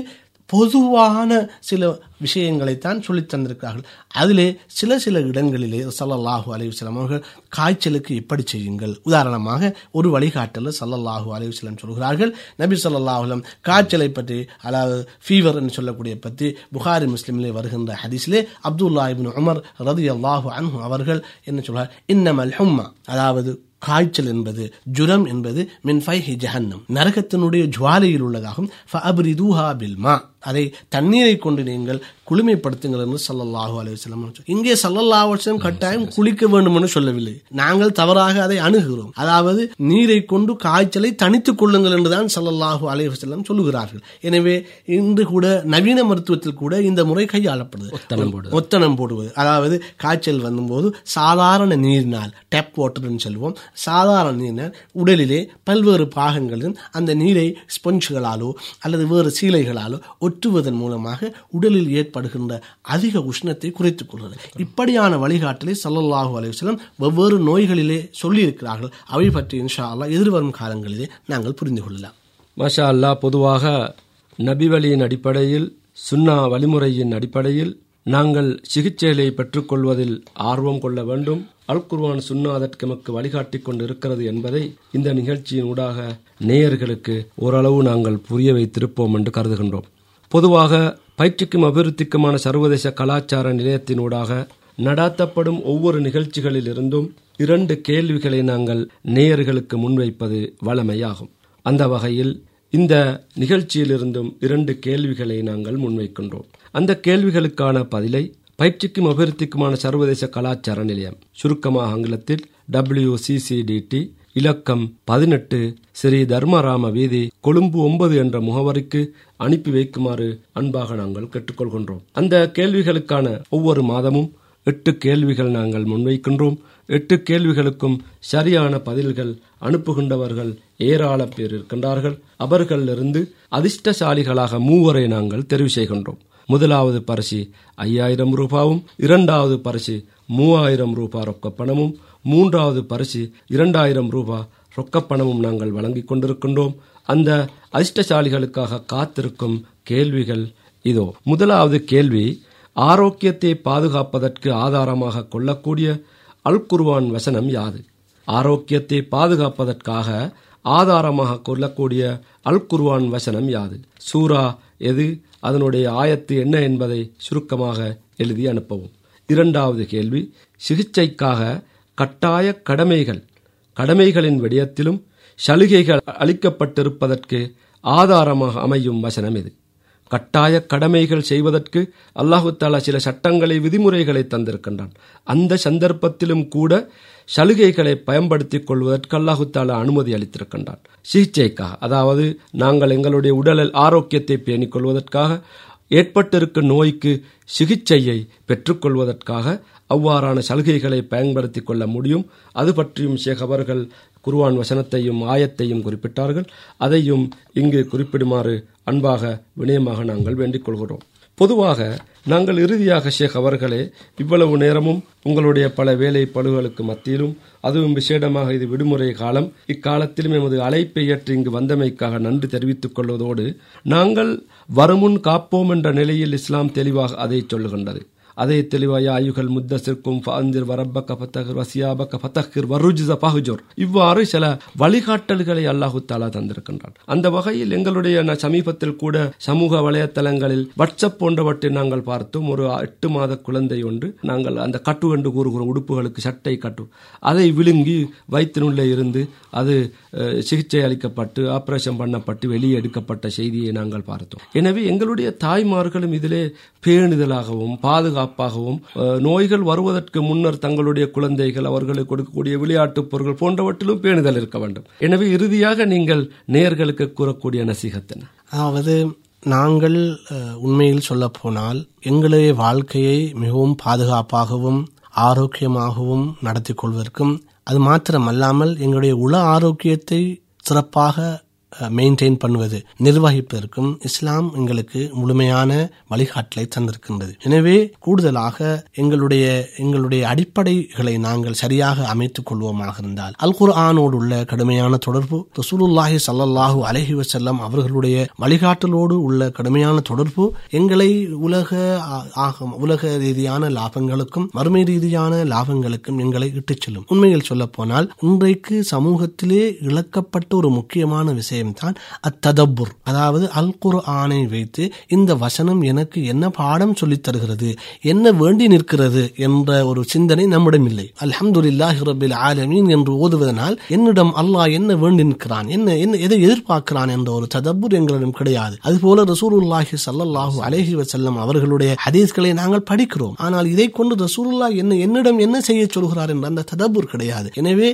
பொதுவான சில விஷயங்களைத்தான் சொல்லி தந்திருக்கிறார்கள். அதிலே சில சில இடங்களிலே சல்லல்லாஹு அலைஹி அவர்கள் காய்ச்சலுக்கு எப்படி செய்யுங்கள். உதாரணமாக ஒரு வழிகாட்டல ஸல்லல்லாஹு அலைஹி சொல்கிறார்கள் நபி ஸல்லல்லாஹு காய்ச்சலை பற்றி அதாவது ஃபீவர் என்று சொல்லக்கூடிய பற்றி புகாரி முஸ்லீமிலே வருகின்ற ஹதீஸிலே அப்துல்லா இபின் உமர் ரதியல்லாஹு அன்ஹு அவர்கள் என்ன சொல்றார் இன்னமல் ஹும்மா அதாவது காய்ச்சல் என்பது ஜுரம் என்பது மின் ஃபைஹி ஜஹன்னம் நரகத்தினுடைய ஜுவாலையில் உள்ளதாகும். ஃபஅப்ரிதூஹா பில் பில்மா அதை தண்ணீரை கொண்டு நீங்கள் குளுமைப்படுத்துங்கள் என்று சல்லல்லாஹு அலைவசலம் இங்கே சல்லல்லாஹு அலைவசம் கட்டாயம் குளிக்க வேண்டும் என்று சொல்லவில்லை. நாங்கள் தவறாக அதை அணுகுகிறோம். அதாவது நீரை கொண்டு காய்ச்சலை தனித்துக் கொள்ளுங்கள் என்றுதான் சல்லல்லாஹு அலைவசல்லம் சொல்லுகிறார்கள். எனவே இன்று கூட நவீன மருத்துவத்தில் கூட இந்த முறை கையாளப்படுது. ஒத்தனம் போடுவது. அதாவது காய்ச்சல் வந்தபோது சாதாரண நீரினால் டேப் வாட்டர்னு சொல்லுவோம் சாதாரண நீரினால் உடலிலே பல்வேறு பாகங்களிலும் அந்த நீரை ஸ்பஞ்சுகளாலோ அல்லது வேறு சீலைகளாலோ சுற்றுவதன் மூலமாக உடலில் ஏற்படுகின்ற அதிக உஷ்ணத்தை குறைத்துக் கொள்கிறது இப்படியான வழிகாட்டலை சல்லல்லாஹு அலைவசலம் வெவ்வேறு நோய்களிலே சொல்லியிருக்கிறார்கள். அவை பற்றி இன்ஷா அல்லா எதிர்வரும் காலங்களிலே நாங்கள் புரிந்து கொள்ளலாம். மாஷா அல்லாஹ் பொதுவாக நபிவழியின் அடிப்படையில் சுன்னா வழிமுறையின் அடிப்படையில் நாங்கள் சிகிச்சைகளை பெற்றுக்கொள்வதில் ஆர்வம் கொள்ள வேண்டும். அல் குர்வான் சுன்னா அதற்கு எமக்கு வழிகாட்டிக் கொண்டு இருக்கிறது என்பதை இந்த நிகழ்ச்சியின் ஊடாக நேயர்களுக்கு ஓரளவு நாங்கள் புரிய வைத்திருப்போம் என்று கருதுகின்றோம். பொதுவாக பயிற்சிக்கும் அபிவிருத்திக்குமான சர்வதேச கலாச்சார நிலையத்தினூடாக நடாத்தப்படும் ஒவ்வொரு நிகழ்ச்சிகளிலிருந்தும் இரண்டு கேள்விகளை நாங்கள் நேயர்களுக்கு முன்வைப்பது வழமையாகும் அந்த வகையில் இந்த நிகழ்ச்சியிலிருந்தும் இரண்டு கேள்விகளை நாங்கள் முன்வைக்கின்றோம். அந்த கேள்விகளுக்கான பதிலை பயிற்சிக்கும் அபிவிருத்திக்குமான சர்வதேச கலாச்சார நிலையம் சுருக்கமாக ஆங்கிலத்தில் டபிள்யூசிசிடிடி இலக்கம் பதினெட்டு. ஸ்ரீ தர்மராம வீதி கொழும்பு ஒன்பது என்ற முகவரிக்கு அனுப்பி வைக்குமாறு அன்பாக நாங்கள் கேட்டுக்கொள்கின்றோம். அந்த கேள்விகளுக்கான ஒவ்வொரு மாதமும் எட்டு கேள்விகள் நாங்கள் முன்வைக்கின்றோம். எட்டு கேள்விகளுக்கும் சரியான பதில்கள் அனுப்புகின்றவர்கள் ஏராள பேர் இருக்கின்றார்கள். அவர்களிலிருந்து அதிர்ஷ்டசாலிகளாக மூவரை நாங்கள் தெரிவு செய்கின்றோம். முதலாவது பரிசு ஐயாயிரம் ரூபாவும் இரண்டாவது பரிசு மூவாயிரம் ரூபாய் ரொக்க பணமும் மூன்றாவது பரிசு இரண்டாயிரம் ரூபாய் ரொக்கப்பணமும் நாங்கள் வழங்கிக் கொண்டிருக்கின்றோம். அந்த அதிர்ஷ்டசாலிகளுக்காக காத்திருக்கும் கேள்விகள் இதோ. முதலாவது கேள்வி ஆரோக்கியத்தை பாதுகாப்பதற்கு ஆதாரமாக கொள்ளக்கூடிய அல் குர்வான் வசனம் யாது? ஆரோக்கியத்தை பாதுகாப்பதற்காக ஆதாரமாக கொள்ளக்கூடிய அல் குர்வான் வசனம் யாது? சூரா எது? அதனுடைய ஆயத்து என்ன என்பதை சுருக்கமாக எழுதி அனுப்பவும். இரண்டாவது கேள்வி சிகிச்சைக்காக கட்டாய கடமைகள். கடமைகளின் விடயத்திலும் சலுகைகள் அளிக்கப்பட்டிருப்பதற்கு ஆதாரமாக அமையும் வசனம் இது. கட்டாய கடமைகள் செய்வதற்கு அல்லாஹு தாலா சில சட்டங்களை விதிமுறைகளை தந்திருக்கின்றான். அந்த சந்தர்ப்பத்திலும் கூட சலுகைகளை பயன்படுத்திக் கொள்வதற்கு அல்லாஹு தாலா அனுமதி அளித்திருக்கின்றான். சிகிச்சைக்காக அதாவது நாங்கள் எங்களுடைய உடல் ஆரோக்கியத்தை பேணிக் கொள்வதற்காக ஏற்பட்டிருக்கும் நோய்க்கு சிகிச்சையை பெற்றுக்கொள்வதற்காக அவ்வாறான சலுகைகளை பயன்படுத்திக் கொள்ள முடியும். அது பற்றியும் ஷேக் அவர்கள் குருவான் வசனத்தையும் ஆயத்தையும் குறிப்பிட்டார்கள். அதையும் இங்கு குறிப்பிடுமாறு அன்பாக வினயமாக நாங்கள் வேண்டிக் கொள்கிறோம். பொதுவாக நாங்கள் இறுதியாக ஷேக் அவர்களே இவ்வளவு நேரமும் உங்களுடைய பல வேலை பழுகளுக்கு மத்தியிலும் அதுவும் விசேடமாக இது விடுமுறை காலம் இக்காலத்திலும் எமது அழைப்பை ஏற்று இங்கு வந்தமைக்காக நன்றி தெரிவித்துக் கொள்வதோடு நாங்கள் வருமுன் காப்போம் என்ற நிலையில் இஸ்லாம் தெளிவாக அதை சொல்லுகின்றது. அதே தெளிவாய ஆயுகள் முத்தசிற்கும் ஃபாந்திர் வரப்பக்க பத்தகர் வசியாபக்க பத்தகர் வருஜித பகுஜோர் இவ்வாறு சில வழிகாட்டல்களை அல்லாஹு தாலா தந்திருக்கின்றான். அந்த வகையில் எங்களுடைய சமீபத்தில் கூட சமூக வலைத்தளங்களில் வாட்ஸ்அப் போன்றவற்றை நாங்கள் பார்த்தோம். ஒரு எட்டு மாத குழந்தை ஒன்று நாங்கள் அந்த கட்டு என்று கூறுகிற உடுப்புகளுக்கு சட்டை கட்டு அதை விழுங்கி வயிற்றினுள்ளே இருந்து அது சிகிச்சை அளிக்கப்பட்டு ஆபரேஷன் பண்ணப்பட்டு வெளியே எடுக்கப்பட்ட செய்தியை நாங்கள் பார்த்தோம். எனவே எங்களுடைய தாய்மார்களும் இதிலே பேணுதலாகவும் பாதுகாப்பாகவும் நோய்கள் வருவதற்கு முன்னர் தங்களுடைய குழந்தைகள் அவர்களுக்கு கொடுக்கக்கூடிய விளையாட்டுப் பொருட்கள் போன்றவற்றிலும் பேணுதல் இருக்க வேண்டும். எனவே இறுதியாக நீங்கள் நேர்களுக்கு கூறக்கூடிய நசீகத்தன அதாவது நாங்கள் உண்மையில் சொல்ல போனால் எங்களுடைய வாழ்க்கையை மிகவும் பாதுகாப்பாகவும் ஆரோக்கியமாகவும் நடத்தி கொள்வதற்கும் அது மாத்திரமல்லாமல் எங்களுடைய உள ஆரோக்கியத்தை சிறப்பாக மெயின்டைன் பண்ணுவது நிர்வகிப்பதற்கும் இஸ்லாம் எங்களுக்கு முழுமையான வழிகாட்டலை தந்திருக்கின்றது. எனவே கூடுதலாக எங்களுடைய எங்களுடைய அடிப்படைகளை நாங்கள் சரியாக அமைத்துக் கொள்வோமாக இருந்தால் அல் குர்ஆனோடு உள்ள கடுமையான தொடர்பு ரசூலுல்லாஹி சல்லாஹூ அலஹி வசல்லம் அவர்களுடைய வழிகாட்டலோடு உள்ள கடுமையான தொடர்பு எங்களை உலக உலக ரீதியான லாபங்களுக்கும் மறுமை ரீதியான லாபங்களுக்கும் எங்களை இட்டுச் செல்லும். உண்மையில் சொல்ல போனால் இன்றைக்கு சமூகத்திலே இழக்கப்பட்ட ஒரு முக்கியமான விஷயம் விஷயம்தான் அத்ததப்புர். அதாவது அல் குரு ஆணை வைத்து இந்த வசனம் எனக்கு என்ன பாடம் சொல்லித் தருகிறது? என்ன வேண்டி நிற்கிறது? என்ற ஒரு சிந்தனை நம்மிடம் இல்லை. அல்ஹம்துலில்லாஹி ஹிரபில் ஆலமீன் என்று ஓதுவதனால் என்னிடம் அல்லாஹ் என்ன வேண்டி நிற்கிறான்? என்ன என்ன எதை எதிர்பார்க்கிறான் என்ற ஒரு ததப்புர் எங்களிடம் கிடையாது. அதுபோல ரசூலுல்லாஹி சல்லாஹூ அலைஹி வசல்லம் அவர்களுடைய ஹதீஸ்களை நாங்கள் படிக்கிறோம். ஆனால் இதை கொண்டு ரசூலுல்லாஹ் என்ன என்னிடம் என்ன செய்ய சொல்கிறார் என்ற அந்த ததப்புர் கிடையாது. எனவே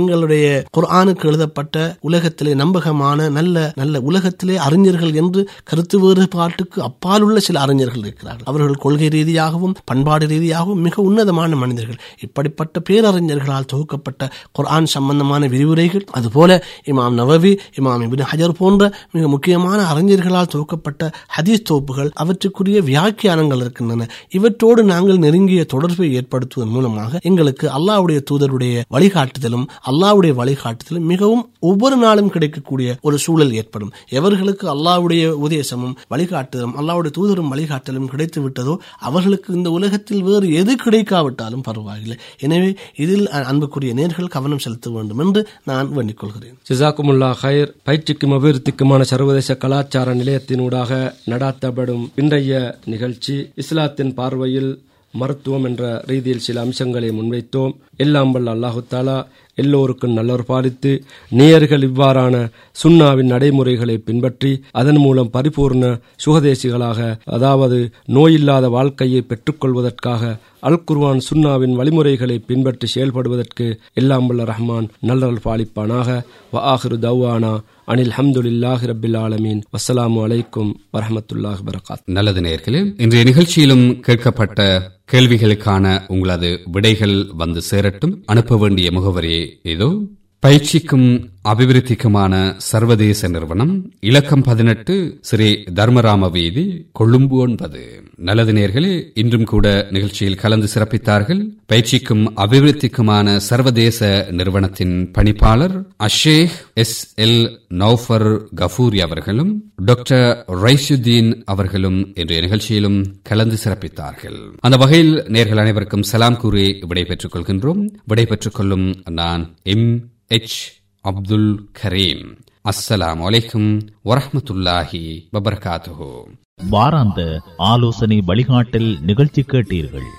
எங்களுடைய குர்ஆனுக்கு எழுதப்பட்ட உலகத்திலே நம்பகமான நல்ல நல்ல உலகத்திலே அறிஞர்கள் என்று கருத்து வேறுபாட்டுக்கு அப்பால் உள்ள சில அறிஞர்கள் இருக்கிறார்கள். அவர்கள் கொள்கை ரீதியாகவும் பண்பாடு ரீதியாகவும் மிக உன்னதமான மனிதர்கள். இப்படிப்பட்ட பேரறிஞர்களால் தொகுக்கப்பட்ட குர்ஆன் சம்பந்தமான விரிவுரைகள் அதுபோல இமாம் நவவி இமாம் இபின் ஹஜர் போன்ற மிக முக்கியமான அறிஞர்களால் தொகுக்கப்பட்ட ஹதீஸ் தொகுப்புகள் அவற்றுக்குரிய வியாக்கியானங்கள் இருக்கின்றன. இவற்றோடு நாங்கள் நெருங்கிய தொடர்பை ஏற்படுத்துவதன் மூலமாக எங்களுக்கு அல்லாஹ்வுடைய தூதருடைய வழிகாட்டுதலும் அல்லாவுடைய வழிகாட்டுதலும் மிகவும் ஒவ்வொரு நாளும் கிடைக்கக்கூடிய ஒரு சூழல் ஏற்படும். எவர்களுக்கு அல்லாஹ்வுடைய உபதேசமும் வழிகாட்டுதலும் அல்லாவுடைய தூதரும் வழிகாட்டலும் கிடைத்து விட்டதோ அவர்களுக்கு இந்த உலகத்தில் வேறு எது கிடைக்காவிட்டாலும் பரவாயில்லை. எனவே இதில் அன்புக்குரிய நேர்கள் கவனம் செலுத்த வேண்டும் என்று நான் வேண்டிக் கொள்கிறேன் ஜிசாக்குமுல்லா ஹயர் பயிற்சிக்கும் அபிவிருத்திக்குமான சர்வதேச கலாச்சார நிலையத்தினூடாக நடாத்தப்படும் இன்றைய நிகழ்ச்சி இஸ்லாத்தின் பார்வையில் மருத்துவம் என்ற ரீதியில் சில அம்சங்களை முன்வைத்தோம். எல்லாம் வல்ல அல்லாஹு தாலா எல்லோருக்கும் நல்லர் பாலித்து நேயர்கள் இவ்வாறான சுன்னாவின் நடைமுறைகளை பின்பற்றி அதன் மூலம் பரிபூர்ண சுகதேசிகளாக அதாவது நோயில்லாத வாழ்க்கையை பெற்றுக்கொள்வதற்காக அல் குர்வான் சுன்னாவின் வழிமுறைகளை பின்பற்றி செயல்படுவதற்கு எல்லாம் வல்ல ரஹ்மான் நல்லல் பாலிப்பானாக. வ ஆஹிரு தவ்வானா அனில் ஹம்துலில்லாஹி ரபில் ஆலமீன். வசலாமு அலைக்கும் வரமத்துல்லாஹ் வரகாத் நல்லது நேர்களே இன்றைய நிகழ்ச்சியிலும் கேட்கப்பட்ட கேள்விகளுக்கான உங்களது விடைகள் வந்து சேரட்டும். அனுப்ப வேண்டிய முகவரி இதோ பயிற்சிக்கும் அபிவிருத்திக்குமான சர்வதேச நிறுவனம் இலக்கம் பதினெட்டு ஸ்ரீ தர்மராம வீதி கொழும்பு ஒன்பது. நல்லது நேர்களே இன்றும் கூட நிகழ்ச்சியில் கலந்து சிறப்பித்தார்கள் பயிற்சிக்கும் அபிவிருத்திக்குமான சர்வதேச நிறுவனத்தின் பணிப்பாளர் அஷேக் எஸ் எல் நௌஃபர் கஃபூரி அவர்களும் டாக்டர் ரைசுதீன் அவர்களும் இன்றைய நிகழ்ச்சியிலும் கலந்து சிறப்பித்தார்கள். அந்த வகையில் நேர்கள் அனைவருக்கும் சலாம் கூறி விடைபெற்றுக் கொள்கின்றோம். விடைபெற்றுக் கொள்ளும் நான் எம் எச் அப்துல் கரீம் அஸ்ஸலாம் வலைக்கும் வரஹமத்துல்லாஹி வபர்காத்துஹு வாராந்த ஆலோசனை வழிகாட்டல் நிகழ்ச்சி கேட்டீர்கள்.